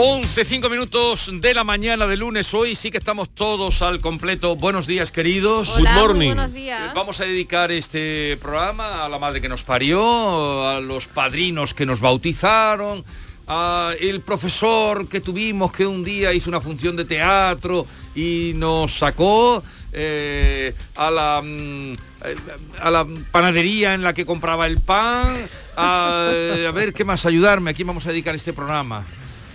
Once, cinco minutos de la mañana de lunes. Hoy sí que estamos todos al completo. Buenos días, queridos. Hola, Good morning. muy buenos días. Vamos a dedicar este programa a la madre que nos parió, a los padrinos que nos bautizaron, a el profesor que tuvimos que un día hizo una función de teatro y nos sacó, eh, a la mm, a la panadería en la que compraba el pan, a, a ver qué más ayudarme. Aquí vamos a dedicar este programa.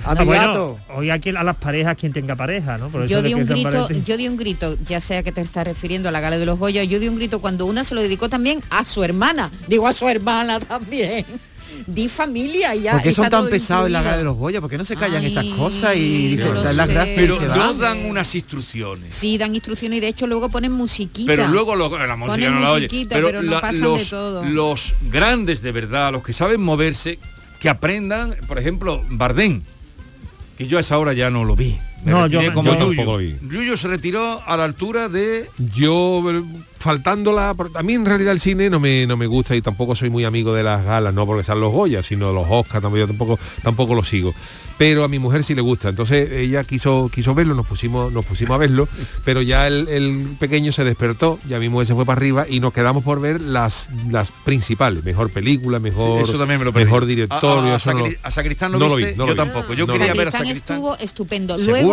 A mi gato. Hoy aquí a las parejas quien tenga pareja, ¿no? Por eso Yo di un grito, yo di un grito, ya sea que te estás refiriendo a la gala de los Goya, yo di un grito cuando una se lo dedicó también a su hermana, digo a su hermana también. Di familia y ya. ¿Por qué son tan pesados en la gala de los Goya? ¿Por qué no se callan Ay, esas cosas y dan las gracias Pero no dan unas instrucciones. Sí, dan instrucciones y de hecho luego ponen musiquita. Pero luego lo- la música Ponen no la oye. musiquita, pero no pasan de los, todo. los grandes de verdad, los que saben moverse, que aprendan, por ejemplo, Bardén, que yo a esa hora ya no lo vi. Me No, yo- como yo Yuyu. tampoco lo vi. Yuyu se retiró a la altura de Yo, eh, faltándola, a mí en realidad el cine no me, no me gusta y tampoco soy muy amigo de las galas, no porque sean los Goya, sino los Oscars, tampoco, yo tampoco, tampoco lo sigo. Pero a mi mujer sí le gusta, entonces ella quiso, quiso verlo, nos pusimos, nos pusimos a verlo, pero ya el, el pequeño se despertó, ya mi mujer se fue para arriba y nos quedamos por ver las, las principales, mejor película, mejor, Sí, eso también me lo perdí. mejor A- directorio. a- a eso no- Sacri- a Sacristán lo no lo viste, vi, no yo lo vi. tampoco. Yo No lo quería vi. ver a Sacristán estuvo estupendo. Luego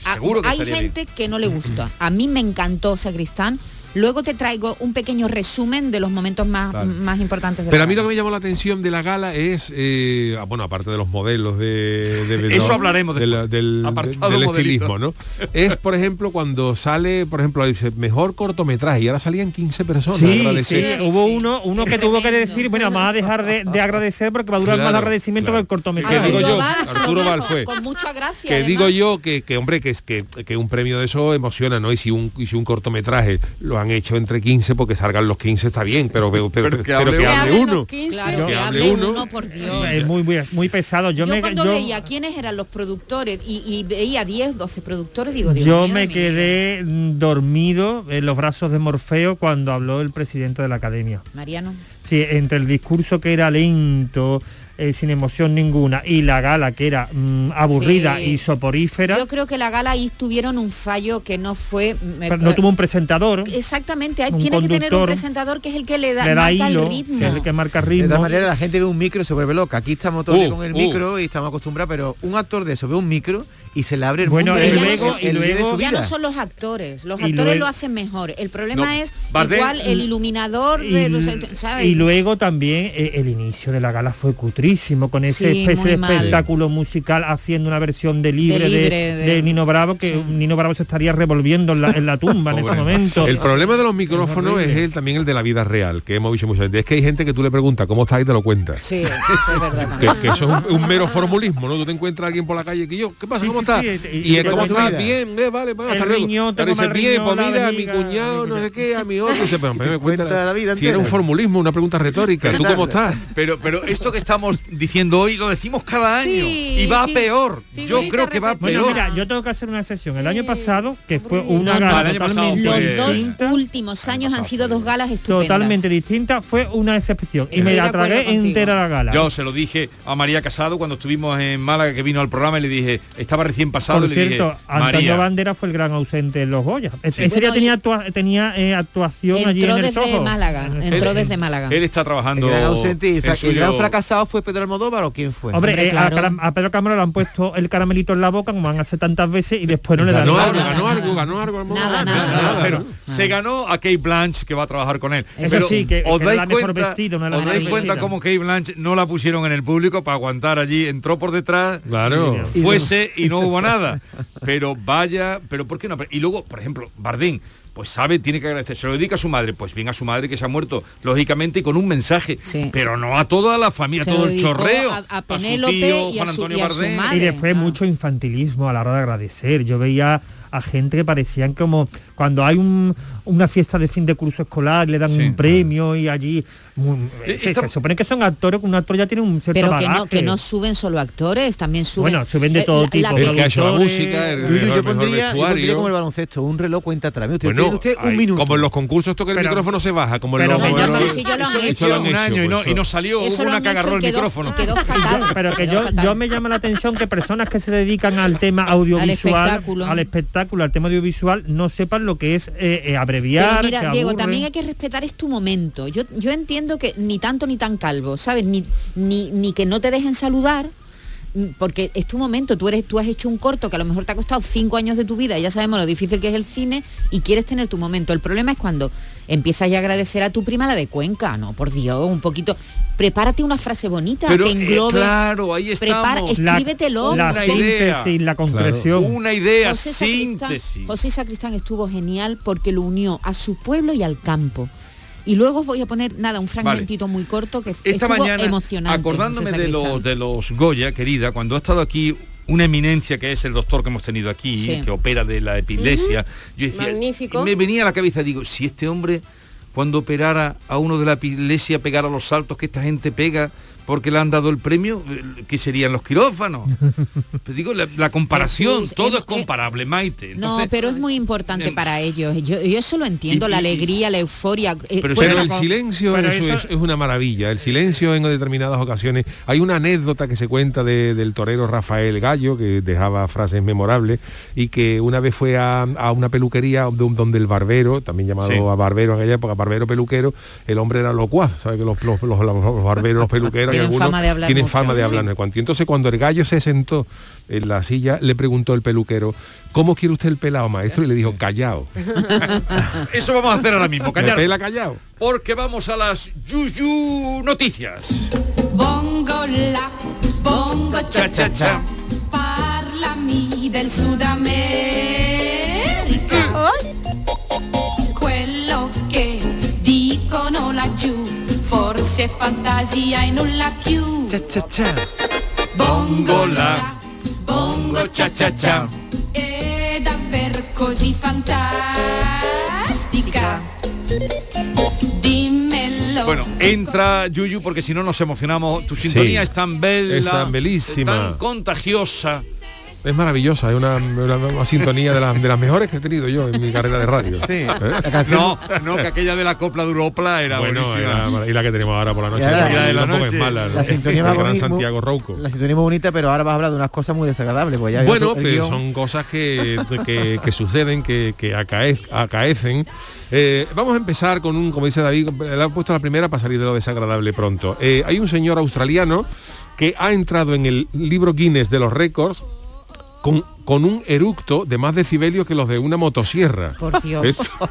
Seguro que hay gente que no le gustó. A mí me encantó Sacristán. Luego te traigo un pequeño resumen de los momentos más, Vale. más importantes de Pero la a mí lo que me llamó la atención de la gala es, eh, ah, bueno, aparte de los modelos de, de Eso hablaremos del, del, Apartado del modelito. estilismo, ¿no? Es, por ejemplo, cuando sale, por ejemplo, dice, mejor cortometraje y ahora salían 15 personas. Sí, agradecer. sí, Sí, hubo sí. uno uno Es que tuvo que decir, bueno, vamos a dejar de, de agradecer porque va a durar más agradecimiento claro. que el cortometraje. Que digo Arturo yo, Arturo Valls fue. Con mucha gracia. que además. digo yo que, que hombre que es que, que un premio de eso emociona no y si un y si un cortometraje lo han hecho entre 15 porque salgan los 15 está bien pero pero, pero, Pero que pero hable que uno. hable uno los 15. Claro, Que hable uno. uno, por Dios. Es muy, muy, muy pesado. Yo, Yo, me, cuando yo- veía quiénes eran los productores y, y veía 10, 12 productores, digo, Dios yo mío me quedé mm, dormido en los brazos de Morfeo cuando habló el presidente de la academia. Mariano. Sí, entre el discurso que era lento, eh, sin emoción ninguna, y la gala que era mm, aburrida Sí. y soporífera, Yo creo que la gala ahí tuvieron un fallo que no fue... me- pero no tuvo un presentador, Exactamente, hay, tiene que tener un presentador que es el que le da, le da marca hilo, el ritmo. que es el que marca De ritmo. todas maneras, la gente ve un micro y se vuelve loca. Aquí estamos todos Uh, con el uh. micro y estamos acostumbrados, pero un actor de eso ve un micro y se le abre el Bueno, mundo y el- luego- y de luego- su Ya no son los actores, los Y actores luego- lo hacen mejor. El problema No, es Bardem- igual el iluminador de y, los, ¿sabes? y luego también eh, el inicio de la gala fue cutrísimo con ese Sí, especie de mal. espectáculo musical haciendo una versión de libre de, Libre, de de- Nino Bravo que Sí. Nino Bravo se estaría revolviendo en la, en la tumba en ese momento el problema de los micrófonos es, horrible. el, también el de la vida real que hemos visto muchas veces es que hay gente que tú le preguntas cómo estás y te lo cuentas Sí, eso es verdad que, eso es un, un mero formulismo, ¿no? Tú te encuentras a alguien por la calle que yo, ¿qué pasa? Sí, ¿Cómo estás? sí, y- y, y es ¿cómo estás? vida. Bien, eh, vale, bueno, El hasta luego. riñón, te Ahora come dice, el bien, riñón, pues mira, a mi cuñado, no sé qué, a mi otro, dice, pero me cuenta la vida si era un formulismo, una pregunta retórica, ¿tú cómo estás? Pero, pero esto que estamos diciendo hoy lo decimos cada año y va peor. Yo creo que va. Bueno, peor. mira, yo tengo que hacer una excepción. El año pasado, que fue una gala el año pasado totalmente Los dos últimos años han sido dos galas estupendas. totalmente distinta, fue una excepción. Y me la tragué entera la gala. Yo se lo dije a María Casado cuando estuvimos en Málaga que vino al programa y le dije, estaba recién pasado Por cierto, dije, Antonio María, Bandera fue el gran ausente en los Goya. Sí. Ese día Bueno, tenía, actua- tenía eh, actuación allí en el desde Soho. Málaga, En el entró Soho. desde Málaga. él está El trabajando gran ausente y el el gran fracasado fue Pedro Almodóvar o quién fue. Hombre, Hombre, eh, a, claro. Cara- a Pedro Cámara le han puesto el caramelito en la boca, como van a hacer tantas veces, y después no le dan Ganó nada. ganó nada. algo, ganó algo. Nada, Nada, nada, nada, pero nada. se ganó a Kate Blanche que va a trabajar con él. Eso Pero sí, que- os dais la mejor cuenta, cómo Kate Blanche no la pusieron en el público para aguantar allí, entró por detrás, Claro. Fuese y no hubo nada. Pero vaya, pero ¿por qué no? Y luego, por ejemplo, Bardín, pues sabe, tiene que agradecer, se lo dedica a su madre, pues bien a su madre que se ha muerto, lógicamente, y con un mensaje, Sí. pero no a toda la familia, Se todo el chorreo, a- a su tío, y a Juan su- Antonio y a su Bardén. madre. Y después mucho infantilismo a la hora de agradecer. Yo veía a gente que parecían como cuando hay un- una fiesta de fin de curso escolar, le dan Sí. un premio y allí muy- Eh, se, esta- se supone que son actores, un actor ya tiene un cierto Pero que no, bagaje. que no suben solo actores, también suben... Bueno, suben de eh, todo la- tipo, la que- el que hecho la música, el Yo, mejor- pondría, yo pondría como el baloncesto, un reloj cuenta atrás. Usted, Bueno, usted un hay- minuto. como en los concursos esto que el Pero- micrófono se baja, como en pero- los- No, como ya, en los- pero si ya lo han eso hecho. lo han un año y no, y no salió, hubo una que agarró el micrófono. pero que yo, me llama la atención que personas que se dedican al tema audiovisual, espectáculo. al espectáculo, al tema audiovisual, no sepan lo que es eh, eh, abreviar. Pero mira, Diego, también hay que respetar es tu momento. Yo, yo entiendo que ni tanto ni tan calvo, ¿sabes? Ni, ni, ni que no te dejen saludar, porque es tu momento, tú eres, tú has hecho un corto que a lo mejor te ha costado cinco años de tu vida, ya sabemos lo difícil que es el cine, y quieres tener tu momento. El problema es cuando empiezas ya a agradecer a tu prima la de Cuenca, no, por Dios, un poquito. Prepárate una frase bonita Pero que eh, englobe. claro, ahí prepara, estamos. La- escríbetelo. La, síntesis, idea. la concreción. Una idea, José Sacristán, síntesis. José Sacristán estuvo genial porque lo unió a su pueblo y al campo. Y luego os voy a poner, nada, un fragmentito muy corto que Esta estuvo mañana, emocionante. acordándome de, los de los Goya, querida, cuando ha estado aquí una eminencia que es el doctor que hemos tenido aquí, Sí. que opera de la epilepsia, yo decía, Magnífico. me venía a la cabeza, digo, si este hombre cuando operara a uno de la epilepsia pegara los saltos que esta gente pega porque le han dado el premio, eh, ¿qué serían los quirófanos? Pero digo, la, la comparación, Jesús, todo es comparable, Maite. No, pero es muy importante para ellos. Yo, yo eso lo entiendo, y- la y- alegría, la euforia. eh, Pero el silencio pero eso eso- es, es una maravilla. El silencio en determinadas ocasiones. Hay una anécdota que se cuenta de- del torero Rafael Gallo, que dejaba frases memorables, y que una vez fue a, a una peluquería do- donde el barbero, también llamado Sí. a barbero en aquella época, barbero peluquero, el hombre era locuaz. ¿Sabes que los, los- los- los barberos, los peluqueros, hay Tienen algunos fama de hablar tienen mucho, fama de sí. hablar no sé cuánto. Y entonces cuando el gallo se sentó en la silla, le preguntó el peluquero, ¿cómo quiere usted el pelado, maestro? Y le dijo, callao. Eso vamos a hacer ahora mismo, ¿Me callar. pela callao? Porque vamos a las Yuyu Noticias. Bongo la, bongo Cha, cha, cha. parlami del Sud è fantasia e nulla più. Cha, cha, cha. Bongo la, bongo cha cha cha. È davvero così fantastica. Dimmelo. Bueno, entra Yuyu porque si no nos emocionamos. Tu sintonía Sí. es tan bella, Es tan bellísima. tan contagiosa. Es maravillosa, es una, una- una sintonía de, las- de las mejores que he tenido yo en mi carrera de radio. Sí, ¿Eh? la No, no, que aquella de la copla de Europla era Bueno, buenísima. era- y la que tenemos ahora por la noche, la de la noche. es mala. La sintonía el más gran bonita- Santiago Rouco. La sintonía muy bonita, pero ahora vas a hablar de unas cosas muy desagradables. Pues ya Bueno, pero guion. son cosas que, que, que suceden, que, que acaez- acaecen. Eh, vamos a empezar con un, como dice David, le ha puesto la primera para salir de lo desagradable pronto. Eh, hay un señor australiano que ha entrado en el libro Guinness de los récords con, con un eructo de más decibelios que los de una motosierra. Por Dios. Esto-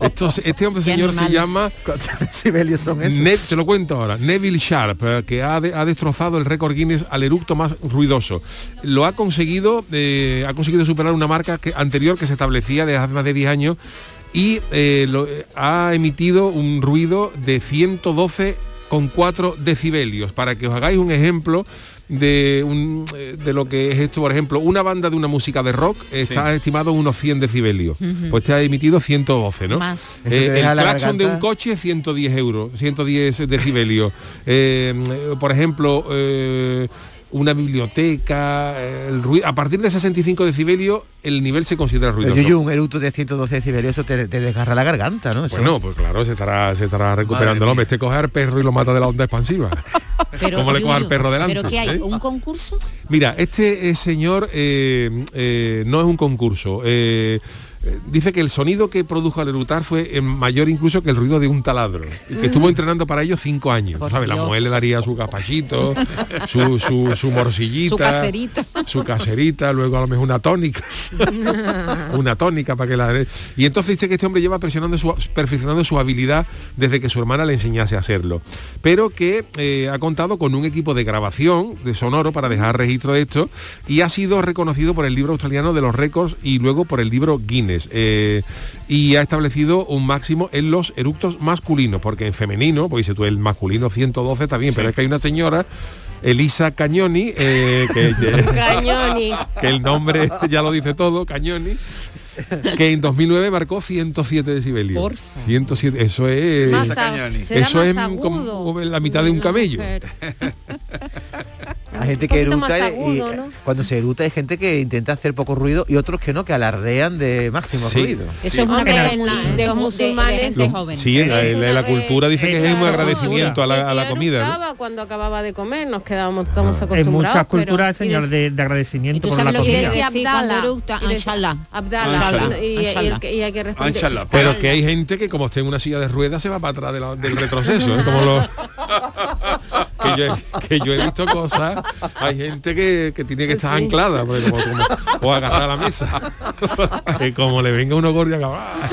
estos- este hombre señor se llama ¿Cuántos decibelios son esos? Ne- te lo cuento ahora. Neville Sharp, eh, que ha, de- ha destrozado el récord Guinness al eructo más ruidoso. Lo ha conseguido, eh, ha conseguido superar una marca que, anterior que se establecía desde hace más de 10 años y eh, lo- ha emitido un ruido de 112,4 decibelios. Para que os hagáis un ejemplo de, un, eh, de lo que es esto, por ejemplo, una banda de una música de rock está estimado en unos 100 decibelios. Pues te ha emitido 112, ¿no? Más. Eh, el la claxon de un coche 110 euros 110 decibelios eh, por ejemplo eh, una biblioteca eh, el ruido a partir de 65 decibelios el nivel se considera Pero ruidoso Yuyu, un eructo de 112 decibelios, eso te, te desgarra la garganta, ¿no? Eso- bueno pues claro se estará se estará recuperando el hombre este coge al perro y lo mata de la onda expansiva ¿Cómo le coge al perro delante? ¿Pero qué hay? ¿Eh? ¿Un concurso? Mira, este eh, señor eh, eh, no es un concurso. Eh, dice que el sonido que produjo al erutar fue mayor incluso que el ruido de un taladro. Y que estuvo entrenando para ello cinco años. La mujer le daría su capachito, su, su, su morcillita. Su caserita. Su caserita, luego a lo mejor una tónica. una tónica para que la... Y entonces dice que este hombre lleva presionando su, perfeccionando su habilidad desde que su hermana le enseñase a hacerlo. Pero que eh, ha contado con un equipo de grabación de sonoro para dejar registro de esto y ha sido reconocido por el libro australiano de los récords y luego por el libro Guinness. Eh, y ha establecido un máximo en los eructos masculinos, porque en femenino, pues dice tú, el masculino 112 está bien, pero es que hay una señora Elisa Cañoni, eh, que, Cañoni. que el nombre ya lo dice todo, Cañoni, que en 2009 marcó 107 decibelios. Porfa. 107, eso es... Eso es como la mitad de un camello. Hay gente que eructa y- agudo, y ¿no? cuando se eruta hay gente que intenta hacer poco ruido y otros que no, que alardean de máximo Sí. ruido. Eso es una cosa en de, los de- de musulmanes- gente Los- joven. Sí, en la, en la- en cultura dice que es un agradecimiento a la, a la ella comida. cuando acababa de comer, nos quedábamos, estamos En acostumbrados. muchas pero- culturas des- de, de ¿Y agradecimiento por la comida. y de- hay que responder. Inshallah. Pero que hay gente que como esté en una silla de ruedas se va para atrás de del retroceso, ¿eh? como los que, yo, he- que yo he visto cosas, hay gente que, que tiene que estar Sí. anclada porque como- como- o agarrar a la mesa. que como le venga uno gordo y haga, ¡ah!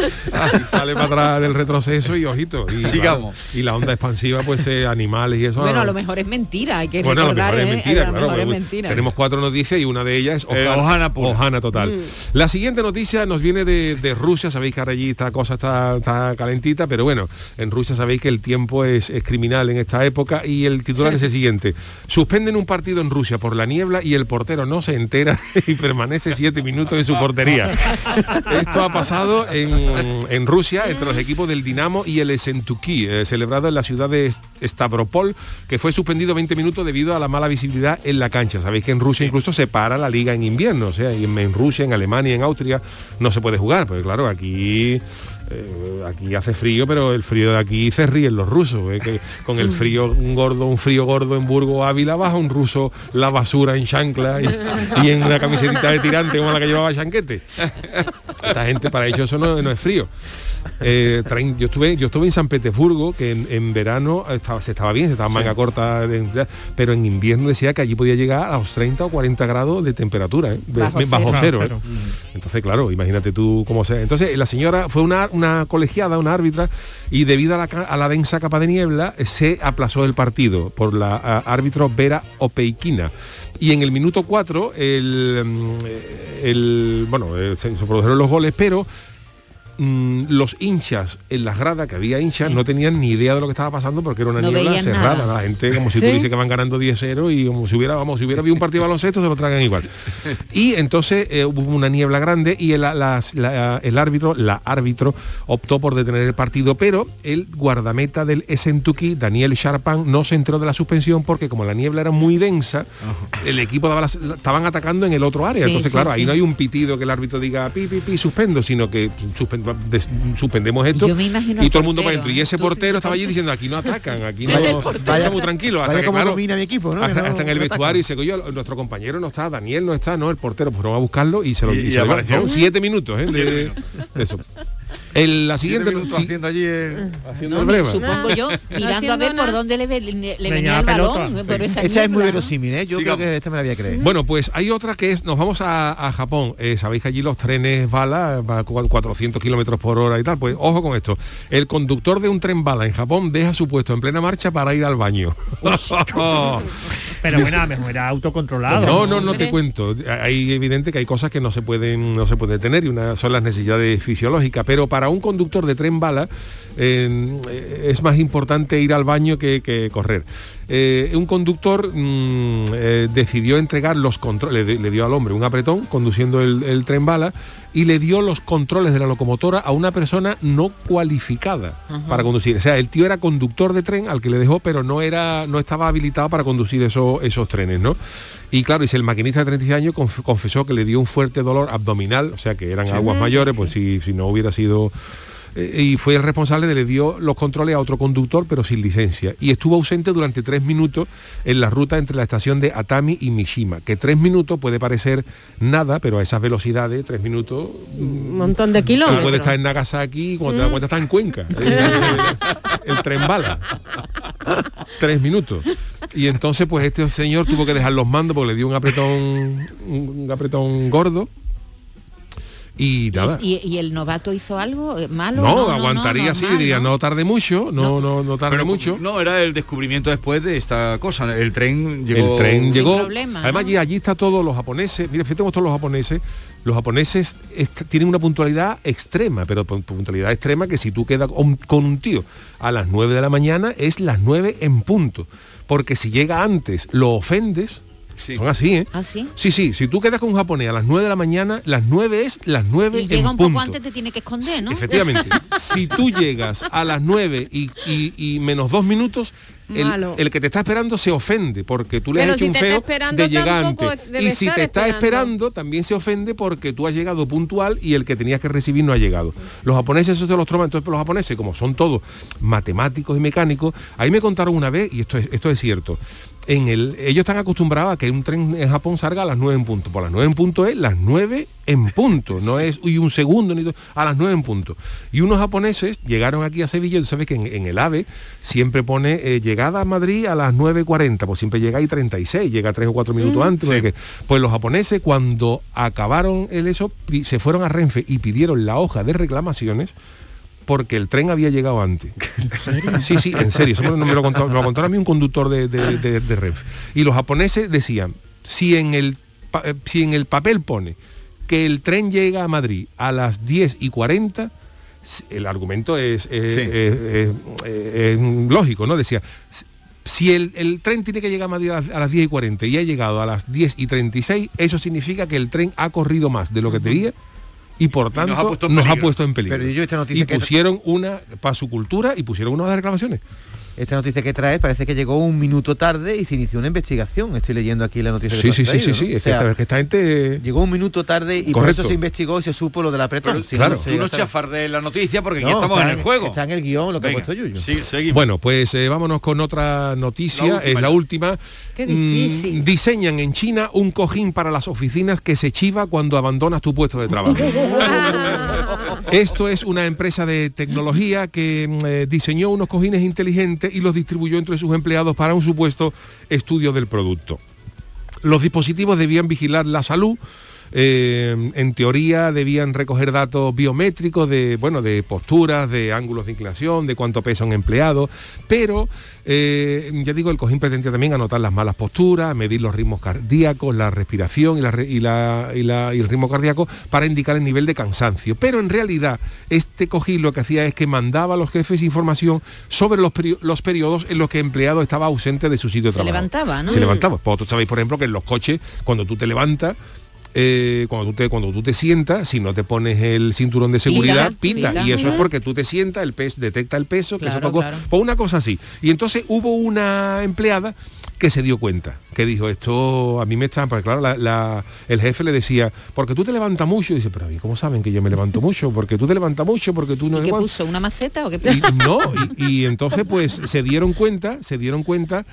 y sale para atrás del retroceso y ojito. Y, Sigamos. claro, y la onda expansiva, pues eh, animales y eso. Bueno, a lo mejor es mentira, hay que Bueno, a lo recordar, mejor es ¿eh? mentira, claro. mejor es mentira. Tenemos cuatro noticias y una de ellas es Eh, Ojana, Ojana pura. Ojana total. Mm. La siguiente noticia nos viene de, de Rusia, sabéis que ahora allí esta cosa está, está calentita, pero bueno, en Rusia sabéis que el tiempo es, es criminal en esta época y el titular es el siguiente. Suspenden un partido en Rusia por la niebla y el portero no se entera y permanece siete minutos en su portería. Esto ha pasado en, en Rusia entre los equipos del Dinamo y el Esentuki, eh, celebrado en la ciudad de Stavropol, que fue suspendido 20 minutos debido a la mala visibilidad en la cancha. Sabéis que en Rusia incluso se para la liga en invierno, o sea, en, en Rusia, en Alemania, en Austria no se puede jugar, porque claro, aquí eh, aquí hace frío, pero el frío de aquí se ríen los rusos, eh, que con el frío un gordo, un frío gordo en Burgo Ávila baja un ruso la basura en chancla y, y en una camiseta de tirante como la que llevaba Chanquete. Esta gente para ellos eso no, no es frío. Eh, yo estuve yo estuve en San Petersburgo que en, en verano estaba, se estaba bien se estaba manga corta pero en invierno decía que allí podía llegar a los 30 o 40 grados de temperatura ¿eh? Bajo bajo cero. cero, ¿eh? Entonces claro imagínate tú cómo sea entonces la señora fue una, una colegiada una árbitra y debido a la, ca- a la densa capa de niebla eh, se aplazó el partido por la árbitro Vera Opeiquina y en el minuto 4 el, mm, el bueno se produjeron los goles pero mm, los hinchas en las gradas, que había hinchas, no tenían ni idea de lo que estaba pasando porque era una No niebla cerrada. nada. La gente como si tú ¿Sí? dices que van ganando 10-0 y como si hubiera, vamos, si hubiera habido un partido de baloncesto se lo tragan igual. Y entonces eh, hubo una niebla grande y el, las- la- el árbitro, la árbitro, optó por detener el partido, pero el guardameta del Esentuki, Daniel Sharpan, no se enteró de la suspensión porque como la niebla era muy densa, el equipo daba las- estaban atacando en el otro área. Sí, entonces, claro, ahí no hay un pitido que el árbitro diga pi, pi, pi, suspendo, sino que suspen- des- suspendemos esto Yo me imagino y todo el mundo para adentro. Y ese portero estaba allí diciendo, aquí no atacan, aquí no... Vaya- muy tranquilos. Hasta vaya que, como claro, domina mi equipo, Hasta, no- hasta en el no vestuario atacan. dice, yo, nuestro compañero no está, Daniel no está, no, el portero, pues no va a buscarlo y se lo Y- y y se va. apareció. Siete minutos, ¿eh? de, de eso. El, la Siguiente sí, haciendo allí el- haciendo No, el supongo yo, mirando a ver por dónde le, ve- le- le Venía el pelota. balón. Pero esa Esta es muy verosímil, ¿eh? Yo Sigamos. creo que esta me la voy a creer. Bueno, pues hay otra que es, nos vamos a, a Japón. Eh, Sabéis que allí los trenes bala, va a cu- 400 kilómetros por hora y tal. Pues ojo con esto. El conductor de un tren bala en Japón deja su puesto en plena marcha para ir al baño. Pero bueno, a lo mejor era autocontrolado. No, no, no te cuento. Hay evidente que hay cosas que no se pueden, no se pueden tener y una son las necesidades fisiológicas. Pero para un conductor de tren bala eh, es más importante ir al baño que, que correr. Eh, un conductor mm, eh, decidió entregar los controles, le, le dio al hombre un apretón conduciendo el, el tren bala y le dio los controles de la locomotora a una persona no cualificada para conducir. O sea, el tío era conductor de tren al que le dejó, pero no era, no estaba habilitado para conducir esos, esos trenes, ¿no? Y claro, y si el maquinista de 36 años conf- confesó que le dio un fuerte dolor abdominal, o sea que eran aguas mayores, pues si, si no hubiera sido eh, y fue el responsable de le dio los controles a otro conductor pero sin licencia. Y estuvo ausente durante tres minutos en la ruta entre la estación de Atami y Mishima que tres minutos puede parecer nada pero a esas velocidades tres minutos mm, Un montón de kilómetros. puedes estar en Nagasaki y cuando te das cuenta está en Cuenca el, el- el tren bala. Tres minutos. Y entonces pues este señor tuvo que dejar los mandos porque le dio un apretón un, un apretón gordo y nada ¿Y, y el novato hizo algo eh, malo? no, aguantaría así, diría, ¿no? no tarde mucho, no, no, no, tarde Pero mucho. No, era el descubrimiento después de esta cosa. El tren llegó... el tren Sin llegó. problema, Además, ¿no? allí, allí está todos los japoneses. Mira, fíjate todos los japoneses. Los japoneses tienen una puntualidad extrema, pero pu- puntualidad extrema que si tú quedas con, con un tío a las 9 de la mañana es las 9 en punto. Porque si llega antes, lo ofendes Son así, ¿eh? ¿Ah, sí? Sí, sí, si tú quedas con un japonés a las 9 de la mañana, las 9 es las 9 Y en llega un punto. poco antes, te tiene que esconder, ¿no? Efectivamente. si tú llegas a las 9 y, y- y menos dos minutos, el, el que te está esperando se ofende porque tú le Pero has hecho si un te feo de debe Y si te está esperando. esperando, también se ofende porque tú has llegado puntual y el que tenías que recibir no ha llegado. Los japoneses eso se los toman, entonces los japoneses, como son todos matemáticos y mecánicos, ahí me contaron una vez, y esto es, esto es cierto, en el, ellos están acostumbrados a que un tren en Japón salga a las 9 en punto. Por las 9 en punto es las 9 en punto, no es uy, un segundo, ni do- a las 9 en punto. Y unos japoneses llegaron aquí a Sevilla, y tú sabes que en, en el AVE siempre pone eh, llegada a Madrid a las 9.40, pues siempre llega ahí 36, llega 3 o 4 minutos antes. pues los japoneses cuando acabaron el eso, se fueron a Renfe y pidieron la hoja de reclamaciones porque el tren había llegado antes. Sí, sí, en serio. Eso me, me lo contó, me lo contó a mí un conductor de, de, de- de Renfe. Y los japoneses decían, si en, el, eh, si en el papel pone que el tren llega a Madrid a las 10 y 40, s- el argumento es, lógico, ¿no? Decía, si el, el tren tiene que llegar a Madrid a las, a las 10 y 40 y ha llegado a las 10 y 36, eso significa que el tren ha corrido más de lo que debía y por tanto nos ha puesto en nos ha peligro. puesto en peligro. Pero yo esta y pusieron una para su cultura y pusieron una de reclamaciones. Esta noticia que traes parece que llegó un minuto tarde y se inició una investigación. Estoy leyendo aquí la noticia Sí, que sí, sí, sí, sí. O sea, que esta gente. Llegó un minuto tarde y por eso se investigó y se supo lo del apretón. Pero Si no, se tú no chafardees la noticia porque aquí No, estamos en el juego. Está en el guion lo que Venga, ha puesto Yuyu. Sí, seguimos. Bueno, pues eh, vámonos con otra noticia, La es la última. Qué Mm, difícil. diseñan en China un cojín para las oficinas que se chiva cuando abandonas tu puesto de trabajo. Esto es una empresa de tecnología que mm, eh, diseñó unos cojines inteligentes y los distribuyó entre sus empleados para un supuesto estudio del producto. Los dispositivos debían vigilar la salud. Eh, en teoría debían recoger datos biométricos de bueno de posturas, de ángulos de inclinación, de cuánto pesa un empleado, pero eh, ya digo, el cojín pretendía también anotar las malas posturas, medir los ritmos cardíacos, la respiración y, la re- y la- y la- y el ritmo cardíaco para indicar el nivel de cansancio. Pero en realidad este cojín lo que hacía es que mandaba a los jefes información sobre los, peri- los periodos en los que el empleado estaba ausente de su sitio de Se trabajo. levantaba, ¿no? Se levantaba. Vosotros sabéis, por ejemplo, que en los coches, cuando tú te levantas, eh, cuando, tú te, cuando tú te sientas, si no te pones el cinturón de seguridad, pita. pita. y eso es porque tú te sientas, el peso detecta el peso, que eso Claro, tocó- claro. pues una cosa así. Y entonces hubo una empleada que se dio cuenta, que dijo, esto a mí me está, porque claro, la- la- el jefe le decía, porque tú te levantas mucho, y dice, pero ¿y cómo saben que yo me levanto mucho? Porque tú te levantas mucho, porque tú no... ¿Y qué igual". puso? ¿Una maceta o qué Y, no, y, y entonces pues se dieron cuenta, se dieron cuenta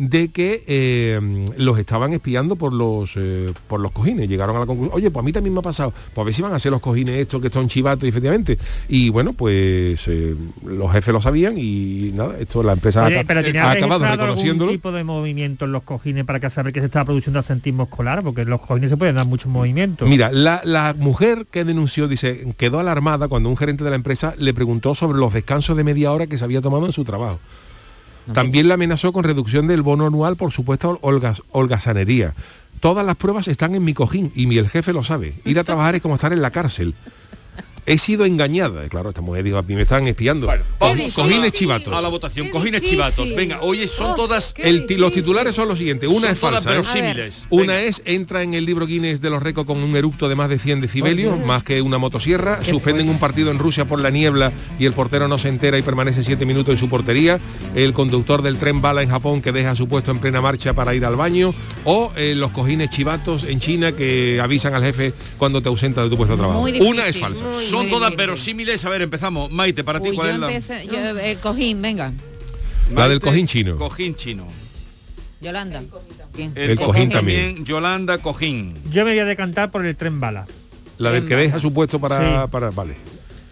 de que eh, los estaban espiando por los eh, por los cojines. Llegaron a la conclusión, oye, pues a mí también me ha pasado, pues a ver si van a hacer los cojines estos que son chivatos, efectivamente. Y bueno, pues eh, los jefes lo sabían y nada, esto la empresa Oye, ha, pero ha acabado reconociéndolo. tipo de movimiento en los cojines para que saber que se estaba produciendo asentismo escolar, porque en los cojines se pueden dar muchos movimientos. Mira, la, la mujer que denunció, dice, quedó alarmada cuando un gerente de la empresa le preguntó sobre los descansos de media hora que se había tomado en su trabajo. También le amenazó con reducción del bono anual por supuesta holgas- holgazanería. Todas las pruebas están en mi cojín y mi el jefe lo sabe. Ir a trabajar es como estar en la cárcel. He sido engañada. Claro, esta mujer dijo, a mí me están espiando. Bueno, cojines chivatos. A la votación, Qué cojines difícil. chivatos. Venga, oye, son Oh, todas... El los titulares son los siguientes. Una son es todas falsa. ¿eh? Una es, entra en el libro Guinness de los récords con un eructo de más de 100 decibelios, más que una motosierra. Suspenden un partido en Rusia por la niebla y el portero no se entera y permanece siete minutos en su portería. El conductor del tren bala en Japón que deja su puesto en plena marcha para ir al baño. O eh, los cojines chivatos en China que avisan al jefe cuando te ausentas de tu puesto de trabajo. Muy difícil. una es falsa. Son todas difícil. verosímiles. A ver, empezamos. Maite, para ti, Uy, ¿cuál yo es la...? empecé, yo- el cojín, venga. La del cojín chino. Cojín chino. Yolanda. El cojín también. Yolanda Cojín. Yo me voy a decantar por el tren bala. La del que deja su puesto para... Sí. para vale.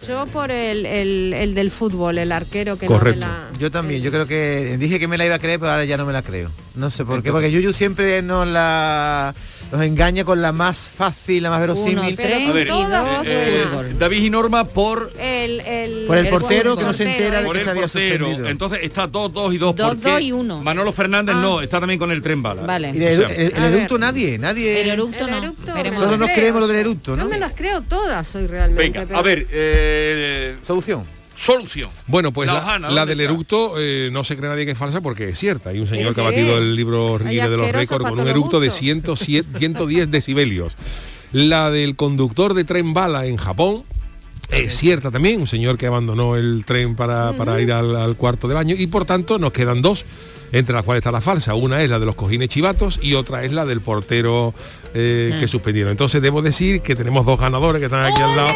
Yo por el, el, el del fútbol, el arquero que Correcto. no me la... Yo también, yo creo que dije que me la iba a creer, pero ahora ya no me la creo. No sé por qué, porque Yuyu siempre nos la nos engaña con la más fácil, la más verosímil. Uno, tres A ver, dos, Eh, fútbol. David y Norma por El, el, Por el el portero que no se entera de por que el se había portero. suspendido. Entonces está 2, 2 y 2. Dos, dos y uno. Manolo Fernández Ah. no, está también con el tren bala. Vale. Y el, O sea, el- el a ver. eructo nadie, nadie. El eructo El no. eructo Todos nos creemos lo del eructo, ¿no? Yo me las creo todas hoy realmente. Venga, pero- a ver, eh, Solución. Solución. Bueno, pues La la, ¿dónde del eructo eh, no se cree nadie que es falsa porque es cierta. Hay un señor que ha batido el libro Guinness de los récords con un eructo de gusto. 107 110 decibelios. La del conductor de tren bala en Japón. Es cierta también, un señor que abandonó el tren para, para ir al, al cuarto de baño y por tanto nos quedan dos, entre las cuales está la falsa. Una es la de los cojines chivatos y otra es la del portero eh, que suspendieron. Entonces debo decir que tenemos dos ganadores que están aquí al lado,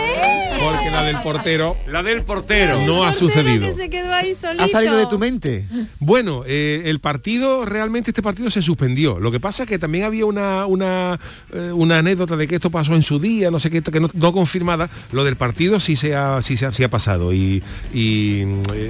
porque la del portero La del portero. no ha sucedido. que se quedó ahí solito. Ha salido de tu mente. Bueno, eh, el partido, realmente este partido se suspendió. Lo que pasa es que también había una, una, eh, una anécdota de que esto pasó en su día, no sé qué, que no, no confirmada. Lo del partido sí se ha, sí se ha, sí ha pasado y, y,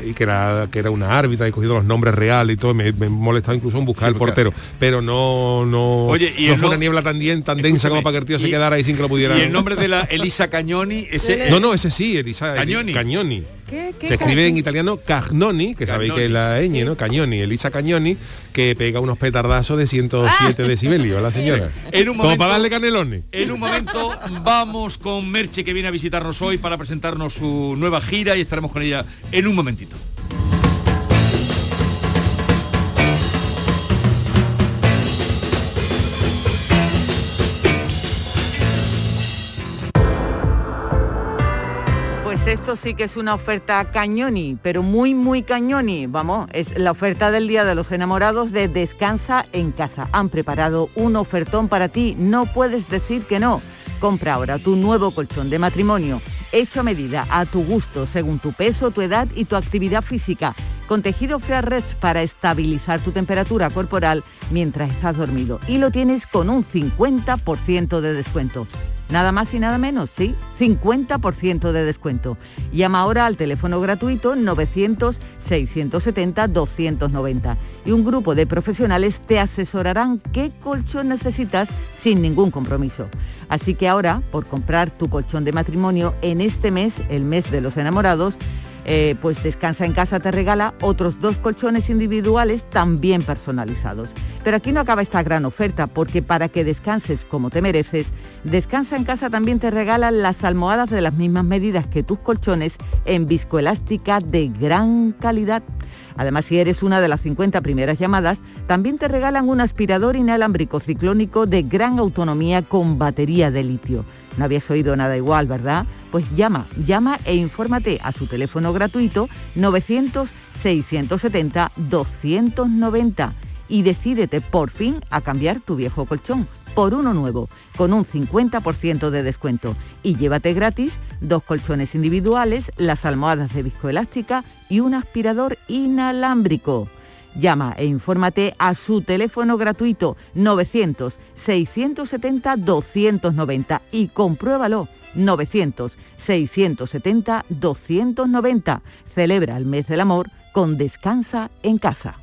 y que, era, que era una árbitra y cogido los nombres reales y todo. Me, me molestaba incluso en buscar Sí, el portero. Pero no, no, Oye, y no fue no- una niebla tan, tan densa como para que el tío se quedara ahí sin que lo pudiera. Y el nombre de la Elisa Cañoni, ese No, no, ese sí, Elisa. Cañoni. Cañoni. ¿Qué, qué Se escribe en italiano Cagnoni, que sabéis que es la ñ, ¿no? Cañoni, Elisa Cañoni, que pega unos petardazos de 107 decibelios a la señora. En un Como momento- para darle canelones. En un momento vamos con Merche que viene a visitarnos hoy para presentarnos su nueva gira y estaremos con ella en un momentito. Esto sí que es una oferta cañoni, pero muy, muy cañoni. Vamos, es la oferta del Día de los Enamorados de Descansa en Casa. Han preparado un ofertón para ti, no puedes decir que no. Compra ahora tu nuevo colchón de matrimonio, hecho a medida, a tu gusto, según tu peso, tu edad y tu actividad física, con tejido Frearrest para estabilizar tu temperatura corporal mientras estás dormido. Y lo tienes con un 50% de descuento. Nada más y nada menos, ¿sí? 50% de descuento. Llama ahora al teléfono gratuito 900-670-290 y un grupo de profesionales te asesorarán qué colchón necesitas sin ningún compromiso. Así que ahora, por comprar tu colchón de matrimonio en este mes, el mes de los enamorados, eh, pues Descansa en Casa te regala otros dos colchones individuales también personalizados. Pero aquí no acaba esta gran oferta, porque para que descanses como te mereces, Descansa en Casa también te regala las almohadas de las mismas medidas que tus colchones en viscoelástica de gran calidad. Además, si eres una de las 50 primeras llamadas, también te regalan un aspirador inalámbrico ciclónico de gran autonomía con batería de litio. No habías oído nada igual, ¿verdad? Pues llama, llama e infórmate a su teléfono gratuito 900-670-290 y decídete por fin a cambiar tu viejo colchón por uno nuevo, con un 50% de descuento. Y llévate gratis dos colchones individuales, las almohadas de viscoelástica y un aspirador inalámbrico. Llama e infórmate a su teléfono gratuito 900-670-290 y compruébalo. 900-670-290. Celebra el mes del amor con Descansa en casa.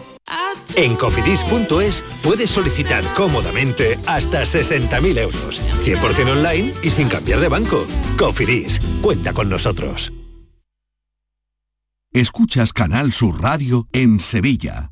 En cofidis.es puedes solicitar cómodamente hasta 60.000 euros, 100% online y sin cambiar de banco. Cofidis, cuenta con nosotros. Escuchas Canal Sur Radio en Sevilla.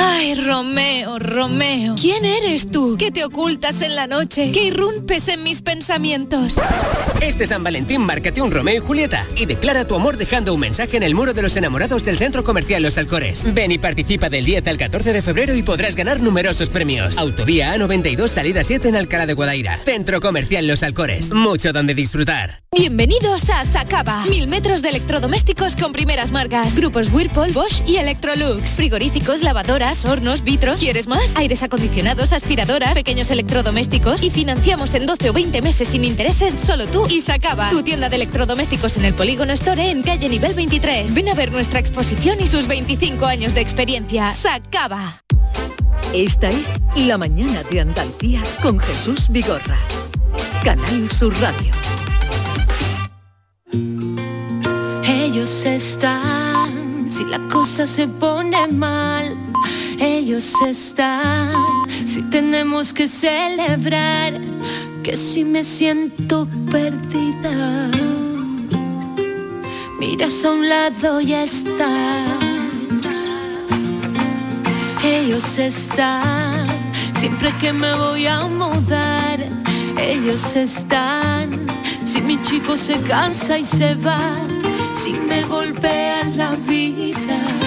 Ay, Romeo, Romeo, ¿quién eres tú? que te ocultas en la noche? que irrumpes en mis pensamientos? Este San Valentín márcate un Romeo y Julieta y declara tu amor dejando un mensaje en el muro de los enamorados del Centro Comercial Los Alcores. Ven y participa del 10 al 14 de febrero y podrás ganar numerosos premios. Autovía A92 salida 7 en Alcalá de Guadaira. Centro Comercial Los Alcores. Mucho donde disfrutar. Bienvenidos a Sacaba. Mil metros de electrodomésticos con primeras marcas. Grupos Whirlpool, Bosch y Electrolux. Frigoríficos, lavadoras, hornos, vitros. ¿Quieres más? Aires acondicionados, aspiradoras, pequeños electrodomésticos. Y financiamos en 12 o 20 meses sin intereses solo tú y Sacaba. Tu tienda de electrodomésticos en el Polígono Store en calle nivel 23. Ven a ver nuestra exposición y sus 25 años de experiencia. Sacaba. Esta es La Mañana de Andalucía con Jesús Vigorra. Canal Sur Radio. Ellos están, si la cosa se pone mal, ellos están, si tenemos que celebrar, que si me siento perdida, miras a un lado y están, ellos están, siempre que me voy a mudar, ellos están, si mi chico se cansa y se va, si me golpea la vida.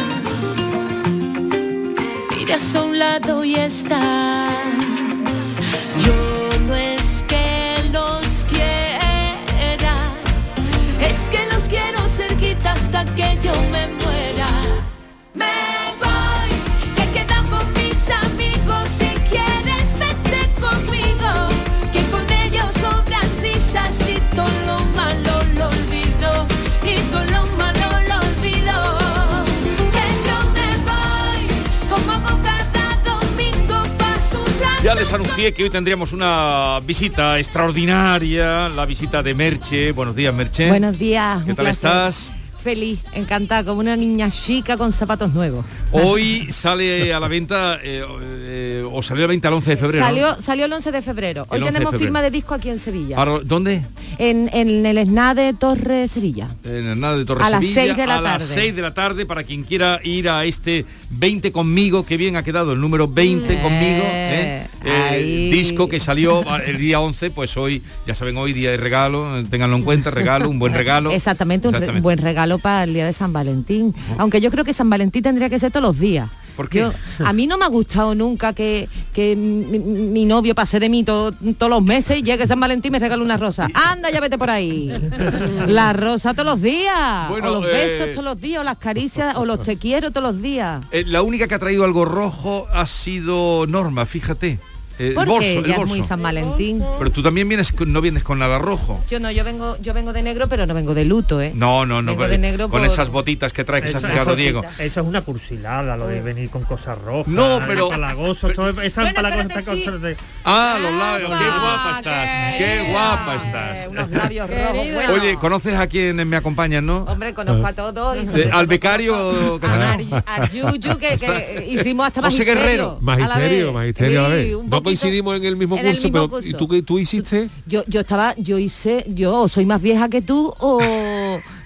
A un lado y está. Que hoy tendríamos una visita extraordinaria, la visita de Merche. Buenos días, Merche. Buenos días. ¿Qué tal placer. estás? Feliz, encantada, como una niña chica con zapatos nuevos. Hoy sale a la venta, eh, eh, o salió a la venta el 11 de febrero. ¿no? Salió, salió el 11 de febrero. Hoy El 11 de tenemos febrero. firma de disco aquí en Sevilla. Ahora, ¿Dónde? En, en el SNA de Torre Sevilla. En el nada de Torre A las Sevilla, seis de la a las tarde. 6 de la tarde para quien quiera ir a este 20 conmigo, que bien ha quedado el número 20 conmigo, ¿eh? Eh, disco que salió el día 11, pues hoy, ya saben, hoy día de regalo, eh, ténganlo en cuenta, regalo, un buen regalo. Exactamente, un, re- buen regalo para el día de San Valentín. Aunque yo creo que San Valentín tendría que ser todos los días. ¿Por qué? Yo- a mí no me ha gustado nunca que, que mi, mi novio pase de mí to- todos los meses y llegue San Valentín y me regale una rosa. Anda, ya vete por ahí. La rosa todos los días. Bueno, o los eh, besos todos los días, o las caricias, o los te quiero todos los días. Eh, la única que ha traído algo rojo ha sido Norma, fíjate. Eh, el Porque bolso, el ya es bolso. muy San Valentín. Pero tú también vienes, con- no vienes con nada rojo. Yo no, yo vengo, yo vengo de negro, pero no vengo de luto, ¿eh? No, no, no. Vengo con, de negro con por- esas botitas que trae que se ha fijado Diego. Eso es una cursilada, lo de venir con cosas rojas. No, pero- Palagoso, todo palagoso, estas cosas de... Ah, los labios, qué guapa estás, qué guapa estás. Unos labios rojos, bueno. Oye, ¿conoces a quienes me acompañan, no? Hombre, conozco a todos. Y Eh, todo al becario conozco a, a Yuyu, que, que hicimimos hasta José magisterio. Guerrero. Magisterio, magisterio a Coincidimos en el mismo En el curso, mismo pero curso. ¿y tú qué tú hiciste? Yo, yo estaba, yo hice, yo soy más vieja que tú o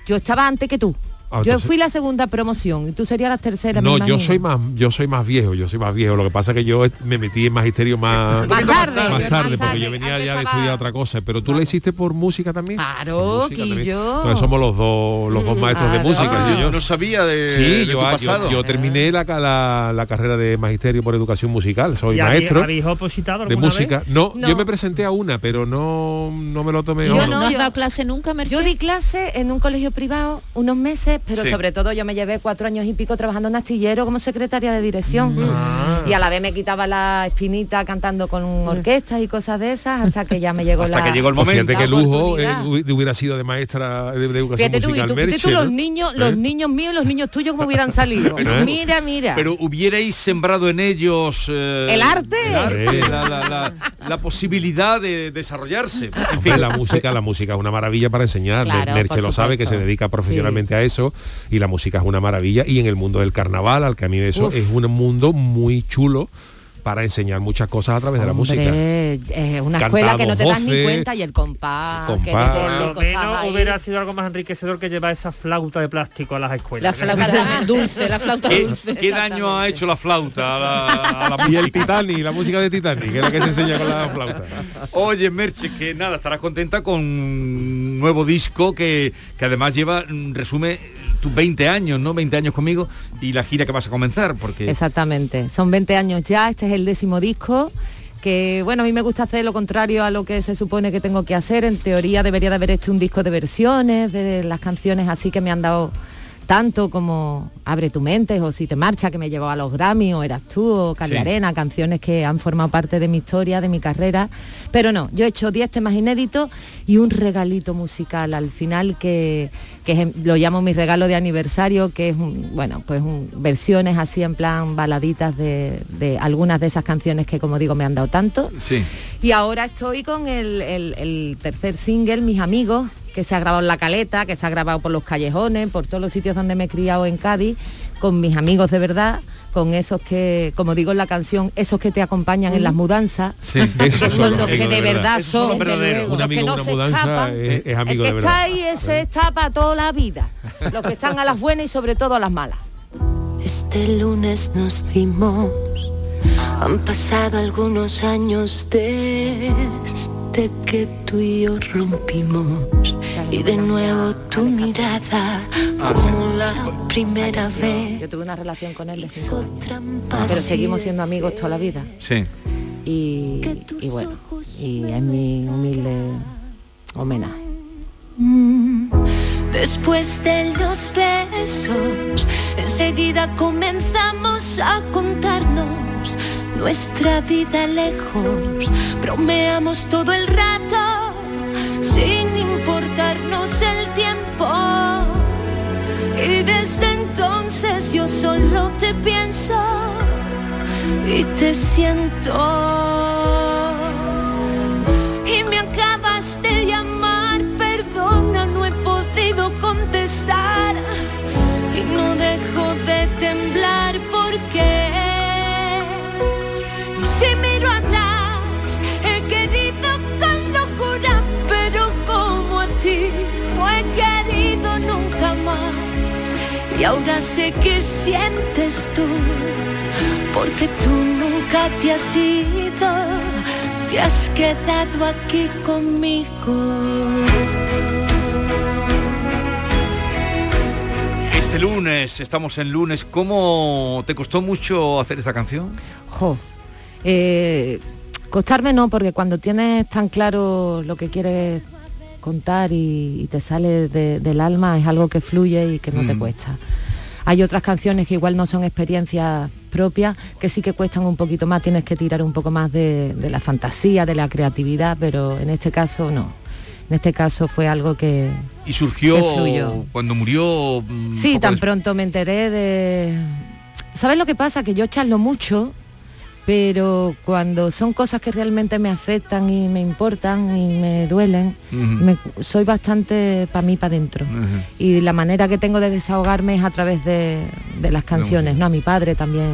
yo estaba antes que tú. Ah, yo fui la segunda promoción y tú serías la tercera. me No, yo soy más, yo soy más viejo, yo soy más viejo. Lo que pasa es que yo me metí en magisterio más, Más tarde, más más tarde, porque yo venía ya de estudiar otra cosa. Pero tú la hiciste por música también. Claro, Música también. Quillo. Entonces somos los dos, los dos maestros de música. yo, yo- no sabía de, Sí, de yo, tu ah, yo- yo terminé la, la, la carrera de magisterio por educación musical. Soy ¿Y habéis- maestro habéis opositado de música. vez? No, No. yo me presenté a una, pero no, no me lo tomé. Yo no, no, ¿No has yo- dado clase nunca, Merche? Yo di clase en un colegio privado unos meses, pero Sí. sobre todo yo me llevé cuatro años y pico trabajando en astillero como secretaria de dirección. Ah. Y a la vez me quitaba la espinita cantando con orquestas y cosas de esas hasta que ya me llegó Hasta la... que llegó el Pues momento. fíjate qué lujo eh, hubiera sido de maestra de, de educación Fíjate tú, y musical. tú, Merche, tú los niños, los ¿Eh? niños míos y los niños tuyos como hubieran salido. ¿Eh? Mira, mira. Pero hubierais sembrado en ellos eh, ¿El arte? el arte, Sí. la, la- la- la posibilidad de desarrollarse. En Hombre, fin, la música, la música es una maravilla para enseñar. Claro, Merche lo sabe, que se dedica profesionalmente a eso y la música es una maravilla. Y en el mundo del carnaval, al que a mí eso Uf. es un mundo muy chulo para enseñar muchas cosas a través de la música. Es una escuela que no te das ni cuenta y el compás, que compás. desde Por lo menos ahí. hubiera sido algo más enriquecedor que llevar esa flauta de plástico a las La escuelas. flauta dulce, la flauta ¿Qué, dulce. qué daño ha hecho la flauta a la, a la Y el? Titanic, la música de Titanic, que es la que se enseña con la flauta. Oye, Merche, que nada, estarás contenta con un nuevo disco que, que además lleva, mm, resume tus 20 años, ¿no? 20 años conmigo y la gira que vas a comenzar, porque... Exactamente, son 20 años ya, este es el décimo disco que bueno, a mí me gusta hacer lo contrario a lo que se supone que tengo que hacer. En teoría debería de haber hecho un disco de versiones de las canciones así que me han dado tanto como Abre tu mente o Si te marcha, que me llevó a los Grammy, o Eras tú, o Cali Sí. Arena, canciones que han formado parte de mi historia, de mi carrera. Pero no, yo he hecho 10 temas inéditos y un regalito musical al final que, que es- lo llamo mi regalo de aniversario, que es un, bueno, pues un- versiones así en plan baladitas de, de algunas de esas canciones que como digo me han dado tanto. Sí. Y ahora estoy con el, el- el tercer single, Mis Amigos, que se ha grabado en La Caleta, que se ha grabado por los callejones, por todos los sitios donde me he criado en Cádiz, con mis amigos de verdad, con esos que, como digo en la canción, esos que te acompañan en las mudanzas, Sí, que son los que de verdad son, los que no se mudanza escapan. es, es amigo el de que está verdad. ahí ese está para toda la vida, los que están a las buenas y sobre todo a las malas. Este lunes nos vimos. Han pasado algunos años desde que tú y yo rompimos. Y de nuevo tu mirada, como la primera vez. Yo tuve una relación con él de cinco años, pero seguimos siendo amigos toda la vida. Sí. Y, y bueno, y es mi humilde homenaje. Mm, Después de los besos, enseguida comenzamos a contarnos nuestra vida lejos. Bromeamos todo el rato, sin importarnos el tiempo. Y desde entonces yo solo te pienso y te siento. Y me acabas de llamar, perdona, no he podido contestar. Y no dejo de temblar Sé que sientes tú, porque tú nunca te has ido, te has quedado aquí conmigo. Este lunes, estamos en lunes, ¿cómo te costó mucho hacer esta canción? Jo, eh, costarme no, porque cuando tienes tan claro lo que quieres contar y, y te sale de- del alma es algo que fluye y que no te Mm. cuesta. Hay otras canciones que igual no son experiencias propias, que sí que cuestan un poquito más, tienes que tirar un poco más de, de la fantasía, de la creatividad, pero en este caso no. En este caso fue algo que, Y surgió que cuando murió... mm, Sí, tan pronto me enteré de... ¿Sabes lo que pasa? Que yo charlo mucho, pero cuando son cosas que realmente me afectan y me importan y me duelen, me- soy bastante para mí, para adentro. Y la manera que tengo de desahogarme es a través de, de las canciones, ¿no? A mi padre también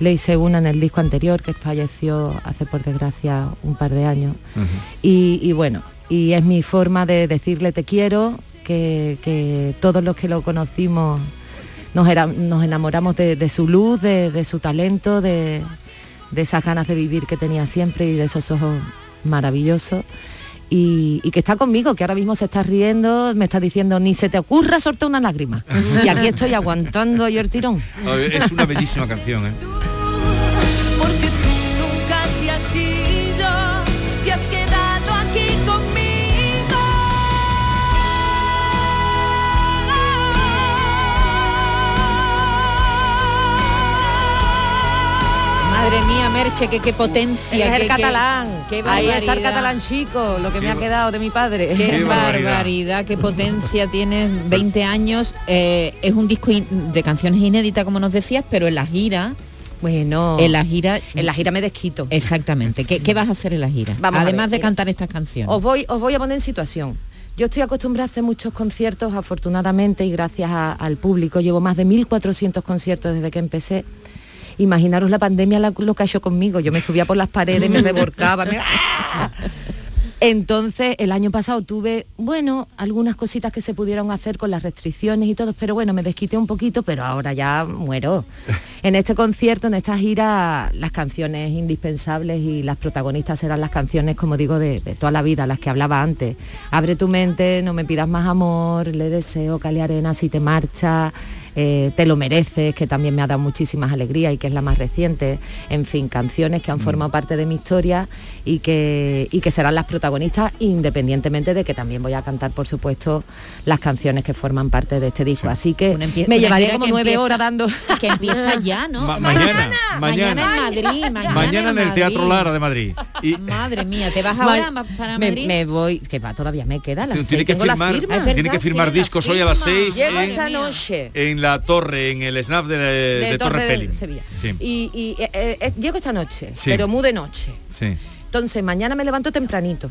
le hice una en el disco anterior, que falleció hace por desgracia un par de años. Y, y bueno, y es mi forma de decirle te quiero, que, que todos los que lo conocimos nos, era- nos enamoramos de, de su luz, de, de su talento, de, de esas ganas de vivir que tenía siempre y de esos ojos maravillosos. Y, que está conmigo, que ahora mismo se está riendo, me está diciendo, ni se te ocurra soltar una lágrima. Y aquí estoy aguantando yo el tirón. Es una bellísima canción, ¿eh? Madre mía, Merche, que qué potencia. es el qué- catalán. Qué, qué Ahí está el barbaridad. catalán chico, lo que me ha quedado de mi padre. Qué, barbaridad. qué potencia tienes, 20 años. eh, es un disco de canciones inéditas, como nos decías, pero en la gira. Bueno, en la gira. en la gira me desquito. Exactamente. ¿Qué, qué vas a hacer en la gira? Vamos Además ver, de mira. cantar estas canciones. Os voy, os voy a poner en situación. Yo estoy acostumbrada a hacer muchos conciertos, afortunadamente, y gracias a- al público. Llevo más de 1.400 conciertos desde que empecé. Imaginaros la pandemia la- lo que ha hecho conmigo. Yo me subía por las paredes, me reborcaba. me-. Entonces, el año pasado tuve, bueno, algunas cositas que se pudieron hacer con las restricciones y todo, pero bueno, me desquité un poquito, pero ahora ya muero. En este concierto, en esta gira, las canciones indispensables y las protagonistas serán las canciones, como digo, de, de toda la vida, las que hablaba antes. Abre tu mente, no me pidas más amor, le deseo, Cali Arena, si te marcha, eh, Te lo mereces, que también me ha dado muchísimas alegrías y que es la más reciente. En fin, canciones que han formado parte de mi historia y que, y que serán las protagonistas, independientemente de que también voy a cantar, por supuesto, las canciones que forman parte de este disco. Así que me gira como nueve empieza- horas dando... Que empieza ya, ¿no? Ma- mañana, mañana. en Madrid, mañana, Mañana en el Madrid. Teatro Lara de Madrid. Y Madre mía, ¿te vas ahora ma- para me, Madrid? me voy, que va, todavía me queda la tiene que firmar, tiene que firmar discos hoy a las seis Llego en, esta noche. en la torre, en el snap de, de, Torre, de Pelín. Sevilla. Sí. Y, y, eh, eh, llego esta noche, Sí. pero muy de noche. Sí. Entonces, mañana me levanto tempranito.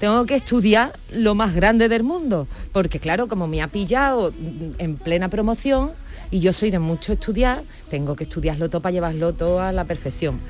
Tengo que estudiar lo más grande del mundo, porque claro, como me ha pillado en plena promoción y yo soy de mucho estudiar, tengo que estudiarlo todo para llevarlo todo a la perfección.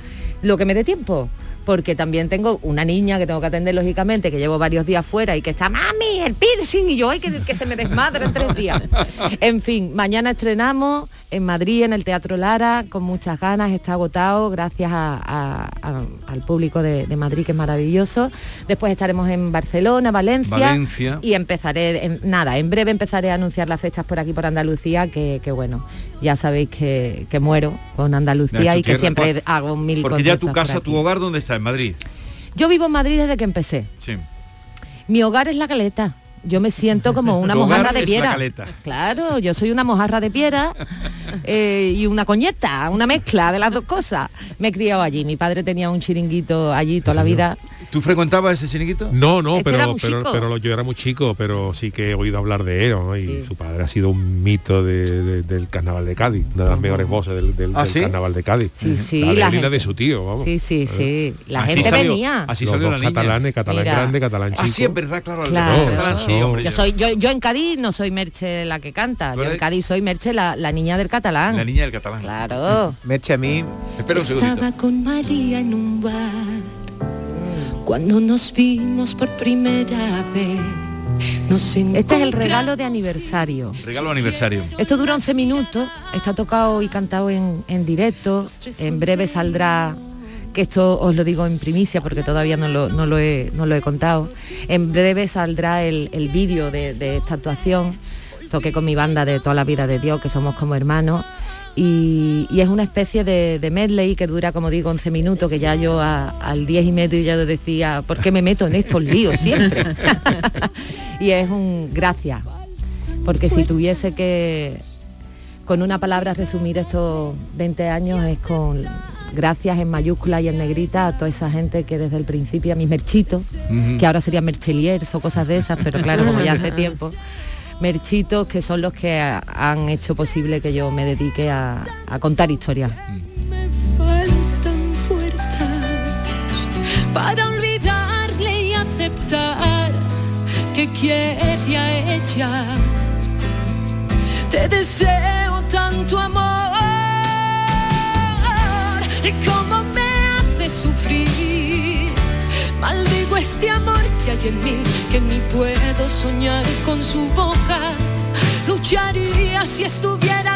Lo que me dé tiempo, porque también tengo una niña que tengo que atender lógicamente, que llevo varios días fuera y que está, mami, el piercing, y yo, ay, que, que se me desmadra en tres días. En fin, mañana estrenamos en Madrid, en el Teatro Lara, con muchas ganas, está agotado, gracias a- a- a- al público de, de Madrid, que es maravilloso. Después estaremos en Barcelona, Valencia. Valencia. Y empezaré, en- nada, en breve empezaré a anunciar las fechas por aquí, por Andalucía, que, que bueno, ya sabéis que, que muero con Andalucía y que tierra, siempre por- hago mil Porque ya tu por casa, tu hogar, ¿dónde está? En Madrid. Yo vivo en Madrid desde que empecé. Sí. Mi hogar es la caleta. Yo me siento como una mojarra de piedra. Claro, yo soy una mojarra de piedra eh, y una coñeta, una mezcla de las dos cosas. Me he criado allí. Mi padre tenía un chiringuito allí toda la vida. ¿Tú frecuentabas ese chiringuito? No, no, Este pero, pero, yo era muy chico, pero sí que he oído hablar de él, ¿no? Y su padre ha sido un mito de- de- del carnaval de Cádiz, una de las mejores voces del, del- ¿Ah, del sí? carnaval de Cádiz. Sí, sí, la de la gente- de su tío, vamos. Sí, sí, sí. La Así gente salió- venía. así Los salió la niña. catalanes, catalán Mira. grande, catalán chico. Ah, sí, es verdad, claro. Claro. catalán, sí, hombre. Yo soy, yo, yo en Cádiz no soy Merche la que canta. ¿Tú Yo en? Cádiz soy Merche la, la niña del catalán. La niña del catalán. Claro. Merche a mí. Espera un segundito. Estaba con María en un bar cuando nos vimos por primera vez. Nos Este es el regalo de aniversario. Regalo de aniversario. Esto dura 11 minutos, está tocado y cantado en, en directo, en breve saldrá, que esto os lo digo en primicia porque todavía no lo, no lo, he, no lo he contado, en breve saldrá el, el vídeo de, de esta actuación, toqué con mi banda de toda la vida de Dios, que somos como hermanos, y, y es una especie de, de medley que dura, como digo, 11 minutos, que ya yo a- al 10 y medio ya decía, ¿por qué me meto en estos líos siempre? y es un gracias, porque si tuviese que con una palabra resumir estos 20 años es con gracias en mayúscula y en negrita a toda esa gente que desde el principio, a mis merchitos, que ahora serían mercheliers o cosas de esas, pero claro, como ya hace tiempo, merchitos que son los que ha- han hecho posible que yo me dedique a, a contar historias. faltan fuerzas para olvidarle y aceptar que quiere a ella. Te deseo tanto amor y cómo me hace sufrir. Maldigo este amor que hay en mí, que ni puedo soñar con su boca. Lucharía si estuviera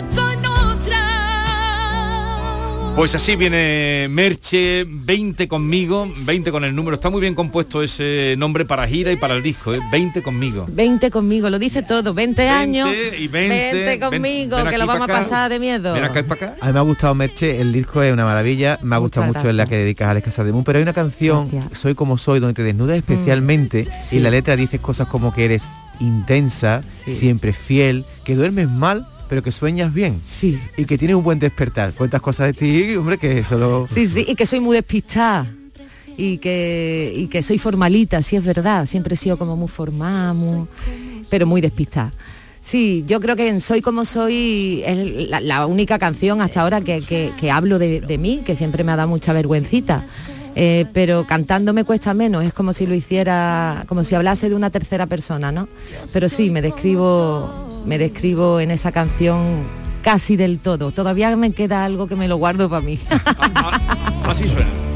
Pues así viene Merche, 20 conmigo, 20 con el número. Está muy bien compuesto ese nombre para gira y para el disco, ¿eh? 20 conmigo. 20 conmigo, lo dice todo, 20, años, y 20, ven- conmigo, ven que lo vamos a pasar de miedo. Ven acá, para acá. A mí me ha gustado Merche, el disco es una maravilla, me ha gustado Muchas mucho la que dedicas a Alex Casademun, pero hay una canción, Soy como soy, donde te desnudas especialmente y la letra dices cosas como que eres intensa, siempre fiel, que duermes mal, pero que sueñas bien. Sí. Y que tienes un buen despertar. Cuentas cosas de ti, hombre, que solo... Sí, sí, y que soy muy despistada. Y que, y que soy formalita, sí es verdad. Siempre he sido como muy formal, muy- pero muy despistada. Sí, yo creo que en Soy como soy es la, la única canción hasta ahora que, que- que hablo de, de mí, que siempre me ha dado mucha vergüencita. Eh, pero cantando me cuesta menos, es como si lo hiciera, como si hablase de una tercera persona, ¿no? Pero sí, me describo, me describo en esa canción casi del todo. Todavía me queda algo que me lo guardo para mí. Así suena.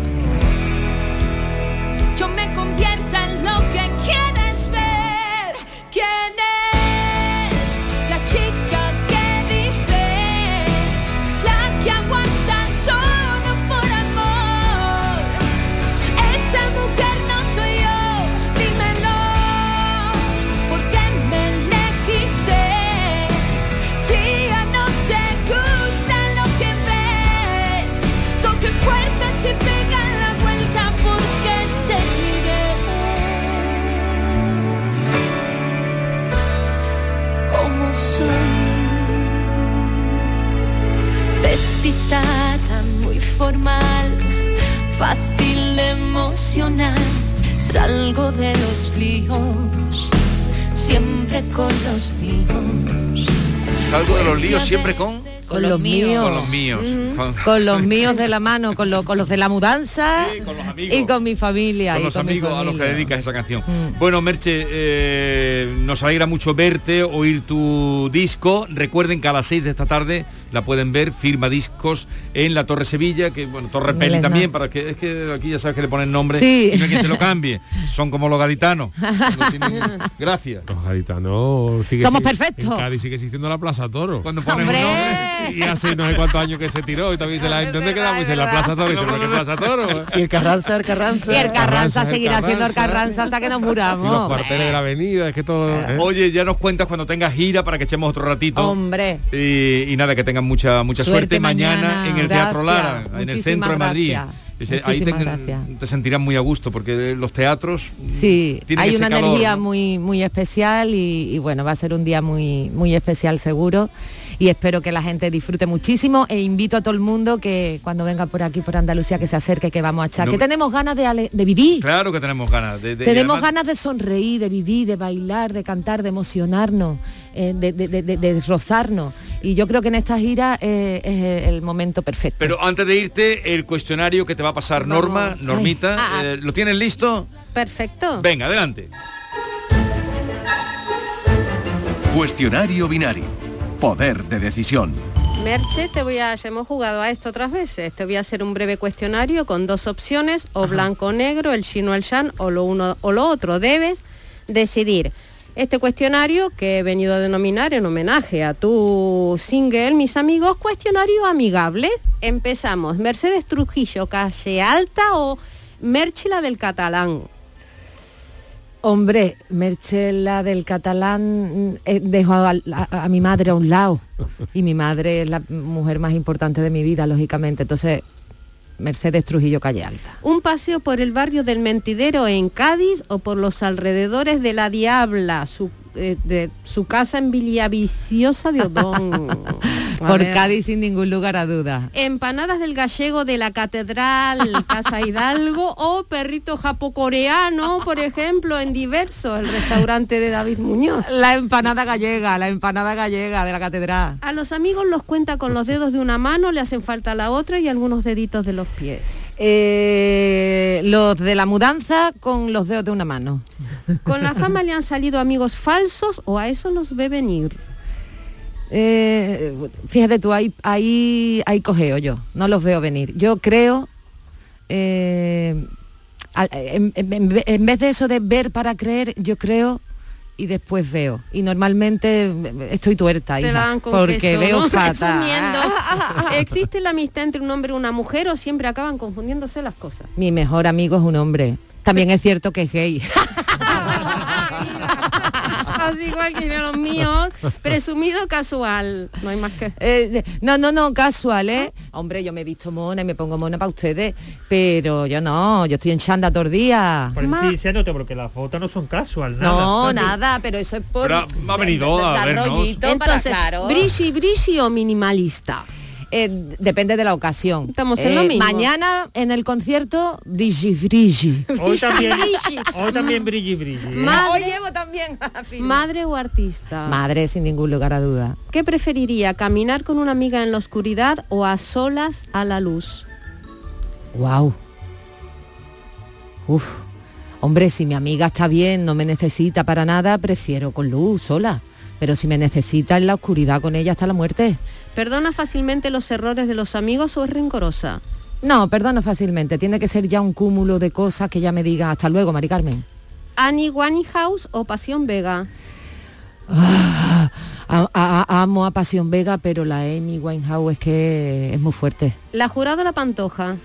Fácil emocional. Salgo de los líos, siempre con los míos. Salgo de los líos siempre con... Con los míos. Con los míos. Con- Con los míos de la mano, con, lo- con los de la mudanza y con mi familia. con y los amigos a los que dedicas esa canción. Mm. Bueno, Merche, eh, nos alegra mucho verte, oír tu disco. Recuerden que a las 6 de esta tarde la pueden ver, firma discos en la Torre Sevilla, que bueno, Torre Peli también, para que es que aquí ya sabes que le ponen nombre Sí. y no hay quien se lo cambie. Son como los gaditanos. Tienen- Gracias. Los gaditanos sigue Somos perfectos. En Cádiz sigue existiendo la Plaza Toro. Cuando ponen ¡Hombre! Y hace no sé cuántos años que se tiró y también se la ¿dónde quedamos? En la Plaza Toro. Y dice, "¿Pero qué Plaza Toro? Y el Carranza, el Carranza. Y el Carranza seguirá siendo el Carranza. Hasta que nos Y los muramos. cuarteles de la avenida, es que todo... ¿eh? Oye, ya nos cuentas cuando tengas gira para que echemos otro ratito. Hombre. Y, y nada, que tengan mucha mucha suerte, Suerte mañana, mañana. en el Teatro. Lara, en el centro de Madrid. Ahí te, te sentirás muy a gusto porque los teatros Sí, tienen hay una calor, energía ¿no? muy muy especial y, y bueno, va a ser un día muy muy especial seguro y espero que la gente disfrute muchísimo e invito a todo el mundo que cuando venga por aquí por Andalucía que se acerque, que vamos a echar, No que tenemos ganas de, ale- de vivir. Claro que tenemos ganas. De, de- Tenemos además- ganas de sonreír, de vivir, de bailar, de cantar, de emocionarnos, eh, de, de- de- de- de rozarnos. Y yo creo que en esta gira eh, es el momento perfecto. Pero antes de irte, el cuestionario que te va a pasar Norma, Normita, Ah, eh, ¿lo tienes listo? Perfecto. Venga, adelante. Cuestionario binario. Poder de decisión. Merche, te voy a, ya hemos jugado a esto otras veces. Te voy a hacer un breve cuestionario con dos opciones, o blanco o negro, el chino o el shan, o lo uno o lo otro. Debes decidir. Este cuestionario que he venido a denominar en homenaje a tu single, mis amigos, cuestionario amigable. Empezamos. Mercedes Trujillo, calle alta o Merchila del Catalán. Hombre, Merchela del catalán he dejado al- a, a mi madre a un lado y mi madre es la mujer más importante de mi vida, lógicamente. Entonces, Mercedes Trujillo Calle Alta. Un paseo por el barrio del Mentidero en Cádiz o por los alrededores de La Diabla, su, de su casa en Villaviciosa de Odón. Por ver. Cádiz sin ningún lugar a duda. Empanadas del gallego de la Catedral, Casa Hidalgo o perrito japocoreano, por ejemplo, en Diverso, el restaurante de David Muñoz. La empanada gallega, la empanada gallega de la catedral. A los amigos los cuenta con los dedos de una mano, le hacen falta la otra y algunos deditos de los pies. Eh, los de la mudanza con los dedos de una mano. ¿Con la fama le han salido amigos falsos o a eso los ve venir? Eh, fíjate tú, ahí, ahí, ahí cogeo yo, no los veo venir. Yo creo, eh, al- en, en- en vez de eso de ver para creer, yo creo y después veo. Y normalmente eh, estoy tuerta, hija, porque queso, veo ¿no? fatal. ¿existe la amistad entre un hombre y una mujer o siempre acaban confundiéndose las cosas? Mi mejor amigo es un hombre. También es cierto que es gay. Así igual que los míos, presumido casual, no hay más que... Eh, no, no, no, casual, ¿eh? Hombre, yo me he visto mona y me pongo mona para ustedes, pero yo no, yo estoy en chanda todo el día. Por estoy diciéndote, porque las fotos no son casual, nada. No, nada, pero eso es por... Pero ha venido a vernos. Entonces, claro. brishi, brishi o minimalista. Eh, depende de la ocasión. Estamos en lo Eh, mismo. Mañana en el concierto, brigi frigi. Hoy también, hoy también brilli brilli. ¿eh? Madre, llevo también madre o artista. Madre, sin ningún lugar a duda. ¿Qué preferiría, caminar con una amiga en la oscuridad o a solas a la luz? Wow. Uf. Hombre, si mi amiga está bien, no me necesita para nada, prefiero con luz, sola. Pero si me necesita en la oscuridad con ella hasta la muerte. ¿Perdona fácilmente los errores de los amigos o es rencorosa? No, perdono fácilmente. Tiene que ser ya un cúmulo de cosas que ya me diga hasta luego, Mari Carmen. ¿Annie Winehouse o Pasión Vega? Ah, a- a- amo a Pasión Vega, pero la Amy Winehouse es que es muy fuerte. ¿La jurado o la pantoja?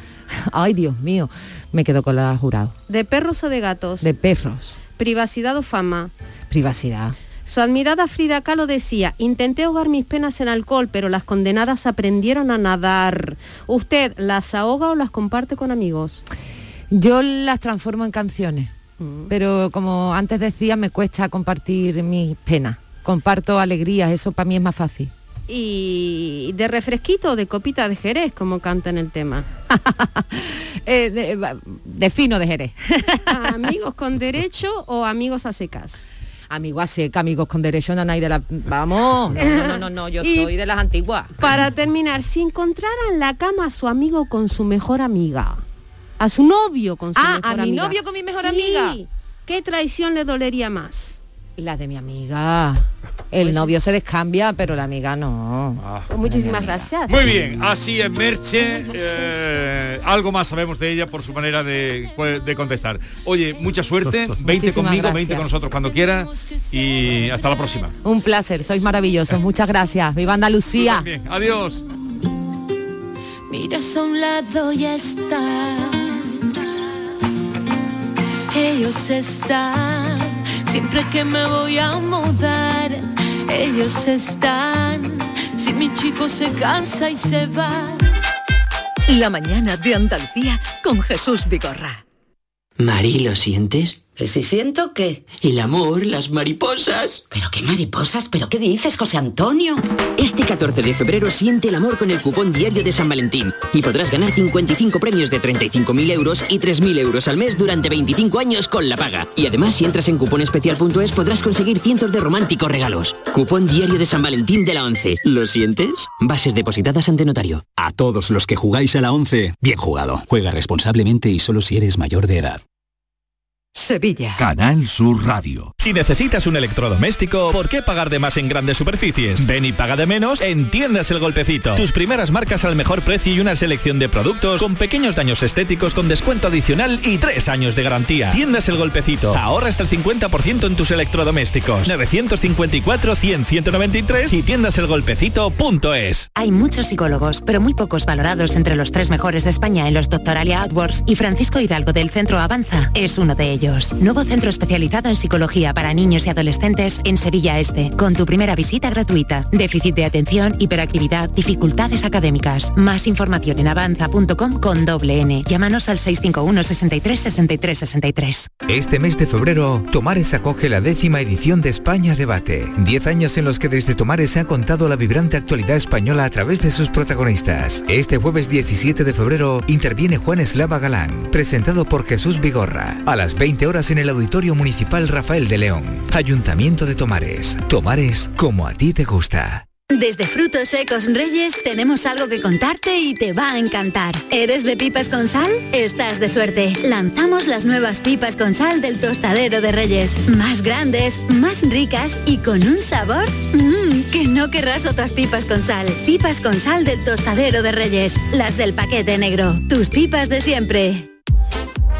Ay, Dios mío, me quedo con la jurado. ¿De perros o de gatos? De perros, ¿Privacidad o fama? privacidad. Su admirada Frida Kahlo decía, intenté ahogar mis penas en alcohol, pero las condenadas aprendieron a nadar. ¿Usted las ahoga o las comparte con amigos? Yo las transformo en canciones, Mm. pero como antes decía, me cuesta compartir mis penas. Comparto alegrías, eso para mí es más fácil. ¿Y de refresquito o de copita de Jerez, como canta en el tema? Eh, de, va- de fino de Jerez. ¿Amigos con derecho o amigos a secas? Amigo a seca, amigos con derecho, nanay de la... Vamos, no, no, no, no, no, yo Y- soy de las antiguas. Para terminar, si encontrara en la cama a su amigo con su mejor amiga, a su novio con su Ah, mejor a mi amiga. novio con mi mejor Sí. amiga. ¿Qué traición le dolería más? La de mi amiga. El novio se descambia, pero la amiga no. Pues muchísimas gracias. Muy bien, así es Merche. eh, algo más sabemos de ella por su manera de, de contestar. Oye, mucha suerte. 20 Muchísimas conmigo, 20 gracias. con nosotros cuando quiera. Y hasta la próxima. Un placer, sois maravillosos. Muchas gracias. Viva Andalucía. Bien, adiós. Miras a un lado y está. Ellos están. Siempre que me voy a mudar, ellos están. Si mi chico se cansa y se va. La mañana de Andalucía con Jesús Vigorra. Mari, ¿lo sientes? ¿Que si siento qué? El amor, las mariposas. ¿Pero qué mariposas? ¿Pero qué dices, José Antonio? Este 14 de febrero siente el amor con el cupón diario de San Valentín y podrás ganar 55 premios de 35.000 euros y 3.000 euros al mes durante 25 años con la paga. Y además, si entras en cuponespecial.es podrás conseguir cientos de románticos regalos. Cupón diario de San Valentín de la 11. ¿Lo sientes? Bases depositadas ante notario. A todos los que jugáis a la 11, bien jugado. Juega responsablemente y solo si eres mayor de edad. Sevilla. Canal Sur Radio. Si necesitas un electrodoméstico, ¿por qué pagar de más en grandes superficies? Ven y paga de menos en Tiendas El Golpecito. Tus primeras marcas al mejor precio y una selección de productos con pequeños daños estéticos con descuento adicional y tres años de garantía. Tiendas El Golpecito. Ahorra hasta el 50% en tus electrodomésticos. 954-100-193 y tiendaselgolpecito.es. Hay muchos psicólogos, pero muy pocos valorados entre los tres mejores de España en los Doctoralia AdWords y Francisco Hidalgo del Centro Avanza es uno de ellos. Nuevo centro especializado en psicología para niños y adolescentes en Sevilla Este, con tu primera visita gratuita. Déficit de atención, hiperactividad, dificultades académicas. Más información en avanza.com con doble N. Llámanos al 651 63 63 63. Este mes de febrero, Tomares acoge la décima edición de España Debate. Diez años en los que desde Tomares se ha contado la vibrante actualidad española a través de sus protagonistas. Este jueves 17 de febrero interviene Juan Eslava Galán, presentado por Jesús Vigorra, a las 20 horas en el Auditorio Municipal Rafael de León. Ayuntamiento de Tomares. Tomares como a ti te gusta. Desde Frutos Secos Reyes tenemos algo que contarte y te va a encantar. ¿Eres de pipas con sal? Estás de suerte. Lanzamos las nuevas pipas con sal del tostadero de Reyes. Más grandes, más ricas y con un sabor mmm, que no querrás otras pipas con sal. Pipas con sal del tostadero de Reyes. Las del paquete negro. Tus pipas de siempre.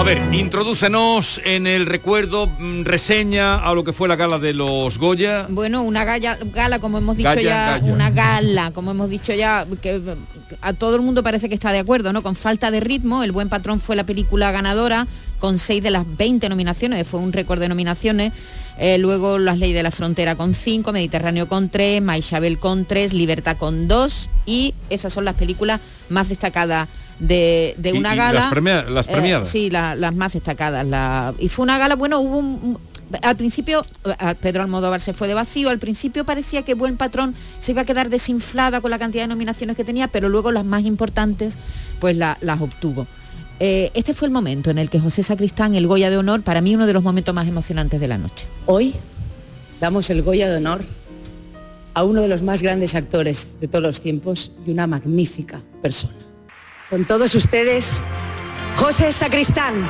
A ver, introdúcenos en el recuerdo, mm, reseña a lo que fue la gala de los Goya. Bueno, una gala, gala como hemos dicho ya, una gala, como hemos dicho ya, que a todo el mundo parece que está de acuerdo, ¿no? Con falta de ritmo, El Buen Patrón fue la película ganadora con seis de las 20 nominaciones, fue un récord de nominaciones. Eh, luego Las Leyes de la Frontera con cinco, Mediterráneo con tres, Maishabel con tres, Libertad con dos y esas son las películas más destacadas de, una y gala. las premia- las Eh, premiadas. sí, la- las más destacadas. La, y fue una gala, bueno, hubo un, al principio, Pedro Almodóvar se fue de vacío, al principio parecía que Buen Patrón se iba a quedar desinflada con la cantidad de nominaciones que tenía, pero luego las más importantes pues la- las obtuvo. Eh, este fue el momento en el que José Sacristán, el Goya de Honor, para mí uno de los momentos más emocionantes de la noche. Hoy damos el Goya de Honor a uno de los más grandes actores de todos los tiempos y una magnífica persona. Con todos ustedes, José Sacristán.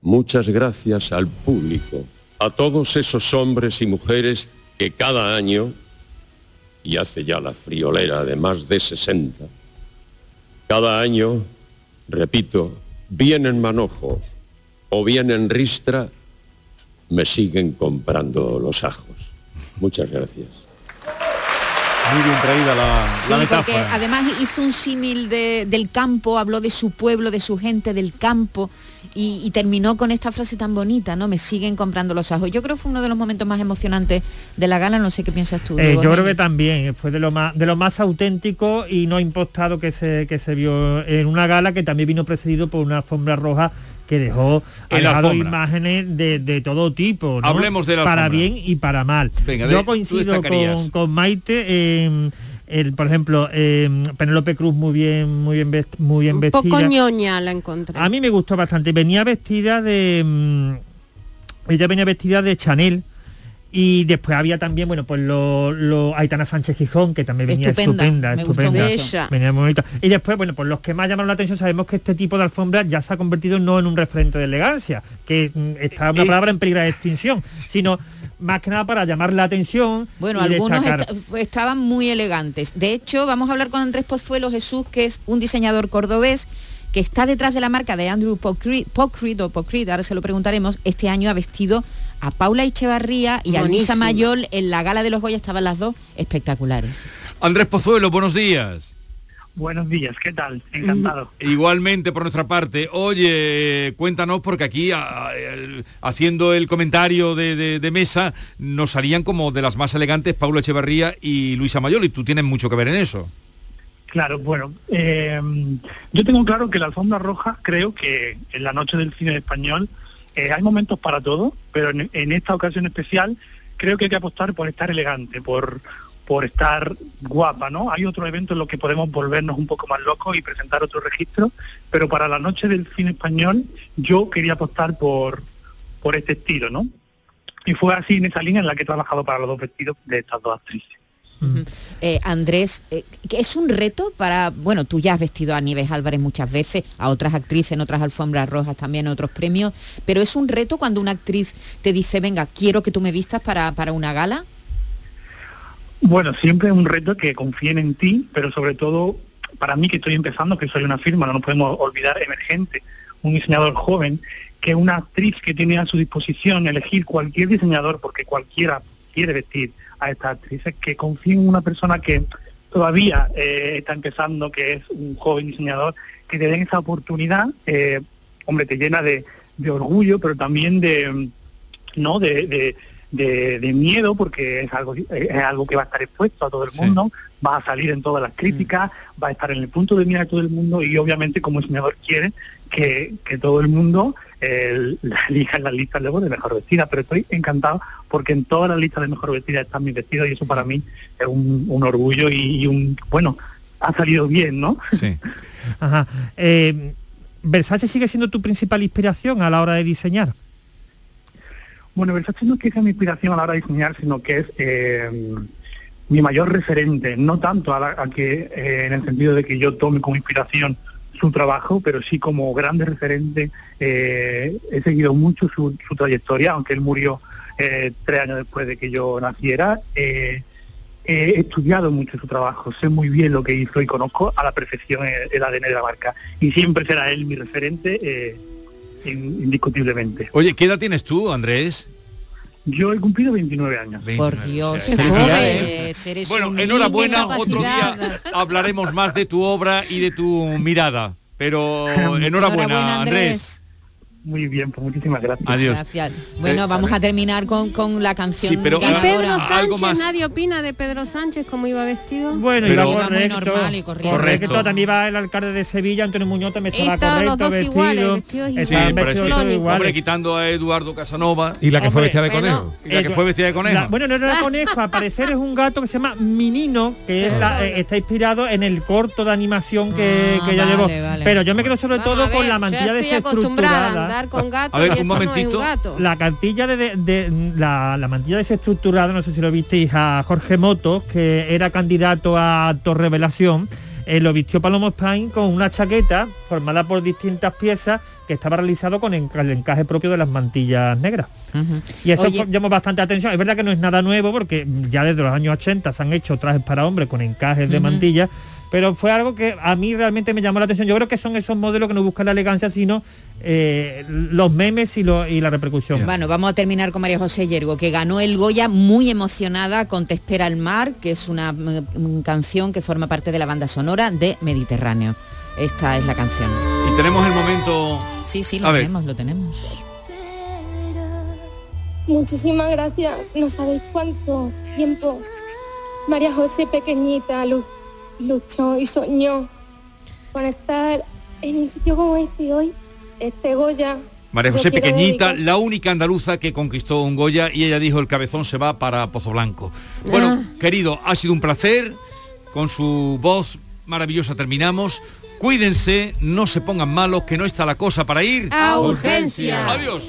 Muchas gracias al público, a todos esos hombres y mujeres que cada año, y hace ya la friolera de más de 60, cada año, repito, bien en manojo o bien en ristra, me siguen comprando los ajos. Muchas gracias. Muy bien traída la, Sí, la porque además hizo un símil de- del campo, habló de su pueblo, de su gente, del campo, y, y terminó con esta frase tan bonita, ¿no? Me siguen comprando los ajos. Yo creo que fue uno de los momentos más emocionantes de la gala, no sé qué piensas tú. Eh, Diego yo creo que también fue de lo más de lo más auténtico y no impostado que se que se vio en una gala que también vino precedido por una alfombra roja que dejó imágenes de, de todo tipo ¿no? Hablemos de la para alfombra. bien y para mal Venga, de- yo tú coincido con, con Maite en- el, por ejemplo en Penélope Cruz muy bien muy bien vest- muy bien Un vestida poco ñoña la encontré. a mí me gustó bastante. Venía vestida de... mm, ella venía vestida de Chanel. Y después había también, bueno, pues lo, lo Aitana Sánchez Gijón, que también venía Estupenda, estupenda, estupenda. Venía muy bonita. Y después, bueno, pues los que más llamaron la atención, sabemos que este tipo de alfombra ya se ha convertido no en un referente de elegancia, que mm, está una palabra en peligro de extinción, sino más que nada para llamar la atención. Bueno, algunos estaban muy elegantes. De hecho, vamos a hablar con Andrés Pozuelo Jesús, que es un diseñador cordobés que está detrás de la marca de Andrew Pocrit, Pocrit o Pocrit, ahora se lo preguntaremos, este año ha vestido a Paula Echevarría y a Luisa. Mayol en la gala de los Goya, estaban las dos espectaculares. Andrés Pozuelo, buenos días. Buenos días, ¿qué tal? Encantado. Igualmente por nuestra parte. Oye, cuéntanos porque aquí a- a- el- haciendo el comentario de, de- de mesa nos salían como de las más elegantes Paula Echevarría y Luisa Mayol y tú tienes mucho que ver en eso. Claro, bueno, eh, yo tengo claro que la alfombra roja, creo que en la noche del cine español eh, hay momentos para todo, pero en, esta ocasión especial creo que hay que apostar por estar elegante, por, por estar guapa, ¿no? Hay otros eventos en los que podemos volvernos un poco más locos y presentar otro registro, pero para la noche del cine español yo quería apostar por, por este estilo, ¿no? Y fue así en esa línea en la que he trabajado para los dos vestidos de estas dos actrices. Eh, Andrés, eh, que es un reto para, bueno, tú ya has vestido a Nieves Álvarez muchas veces, a otras actrices en otras alfombras rojas también, en otros premios, pero es un reto cuando una actriz te dice, venga, quiero que tú me vistas para, para una gala. Bueno, siempre es un reto que confíen en ti, pero sobre todo para mí que estoy empezando, que soy una firma, no nos podemos olvidar, emergente, un diseñador joven, que una actriz que tiene a su disposición elegir cualquier diseñador, porque cualquiera quiere vestir a estas actrices, que confíen en una persona que todavía eh, está empezando, que es un joven diseñador, que te den esa oportunidad, eh, hombre, te llena de, de orgullo, pero también de, no de, de- de- de miedo porque es algo es algo que va a estar expuesto a todo el mundo va a salir en todas las críticas va a estar en el punto de mira de todo el mundo y obviamente como diseñador quiere que, que todo el mundo eh, la elija en las listas luego de mejor vestida pero estoy encantado porque en todas las listas de mejor vestida están mis vestidos y eso para mí es un, un orgullo y, y un bueno ha salido bien no Sí. Ajá. Eh, Versace sigue siendo tu principal inspiración a la hora de diseñar. Bueno, Versace no es que sea mi inspiración a la hora de diseñar, sino que es eh, mi mayor referente, no tanto a, la- a que eh, en el sentido de que yo tome como inspiración su trabajo, pero sí como grande referente. eh, he seguido mucho su, trayectoria, aunque él murió eh, tres años después de que yo naciera. eh, he estudiado mucho su trabajo, sé muy bien lo que hizo y conozco a la perfección el, el ADN de la marca. Y siempre será él mi referente, in- indiscutiblemente. Oye, ¿qué edad tienes tú, Andrés? Yo he cumplido 29 años. Por Dios, Qué felicidades, eres Bueno, enhorabuena, otro día hablaremos más de tu obra y de tu mirada. Pero enhorabuena, Enhorabuena, Andrés. Andrés. Muy bien, pues muchísimas gracias. Adiós. Gracias. Bueno, Eh, vamos a terminar con, con la canción Sí, pero, ¿Y Ah, Pedro ah, algo Sánchez? más. ¿Nadie opina de Pedro Sánchez cómo iba vestido? Bueno, Pero- iba Iba muy correcto. normal y corriente. Correcto. También va el alcalde de Sevilla, Antonio Muñoz, también estaba estaban los correcto, dos vestido. iguales, vestidos Sí, estaban pero es vestidos que- todos iguales. hombre, quitando a Eduardo Casanova. Y la que fue vestida de bueno, conejo. Y la que fue vestida de conejo. La- bueno, no era conejo, al parecer es un gato que se llama Minino, que es la- eh, está inspirado en el corto de animación que, Ah, que ella vale, llevó. vale. Pero yo me quedo sobre todo ver, con la mantilla desestructurada. Nadar con gatos A ver, y un esto no es momentito. un gato. La cantilla de, de- de- la, la mantilla desestructurada, no sé si lo visteis, a Jorge Motos, que era candidato a actor revelación, eh, lo vistió Palomo Spain con una chaqueta formada por distintas piezas que estaba realizado con enca- el encaje propio de las mantillas negras. Y eso Oye. llamó bastante atención. Es verdad que no es nada nuevo porque ya desde los años 80 se han hecho trajes para hombres con encajes de Ujú. mantilla, pero fue algo que a mí realmente me llamó la atención. Yo creo que son esos modelos que no buscan la elegancia, sino eh, los memes y, lo- y la repercusión. Bueno, vamos a terminar con María José Yergo, que ganó el Goya muy emocionada con Te espera el mar, que es una mm, canción que forma parte de la banda sonora de Mediterráneo. Esta es la canción. Y tenemos el momento... Sí, sí, A lo ver. tenemos, lo tenemos. Muchísimas gracias. No sabéis cuánto tiempo María José pequeñita lu- luchó y soñó con estar en un sitio como este hoy, este Goya. María José Pequeñita, dedicar- la única andaluza que conquistó un Goya y ella dijo el cabezón se va para Pozo Blanco. Bueno, querido, ha sido un placer. Con su voz maravillosa terminamos. Cuídense, no se pongan malos, que no está la cosa para ir A urgencia. Adiós.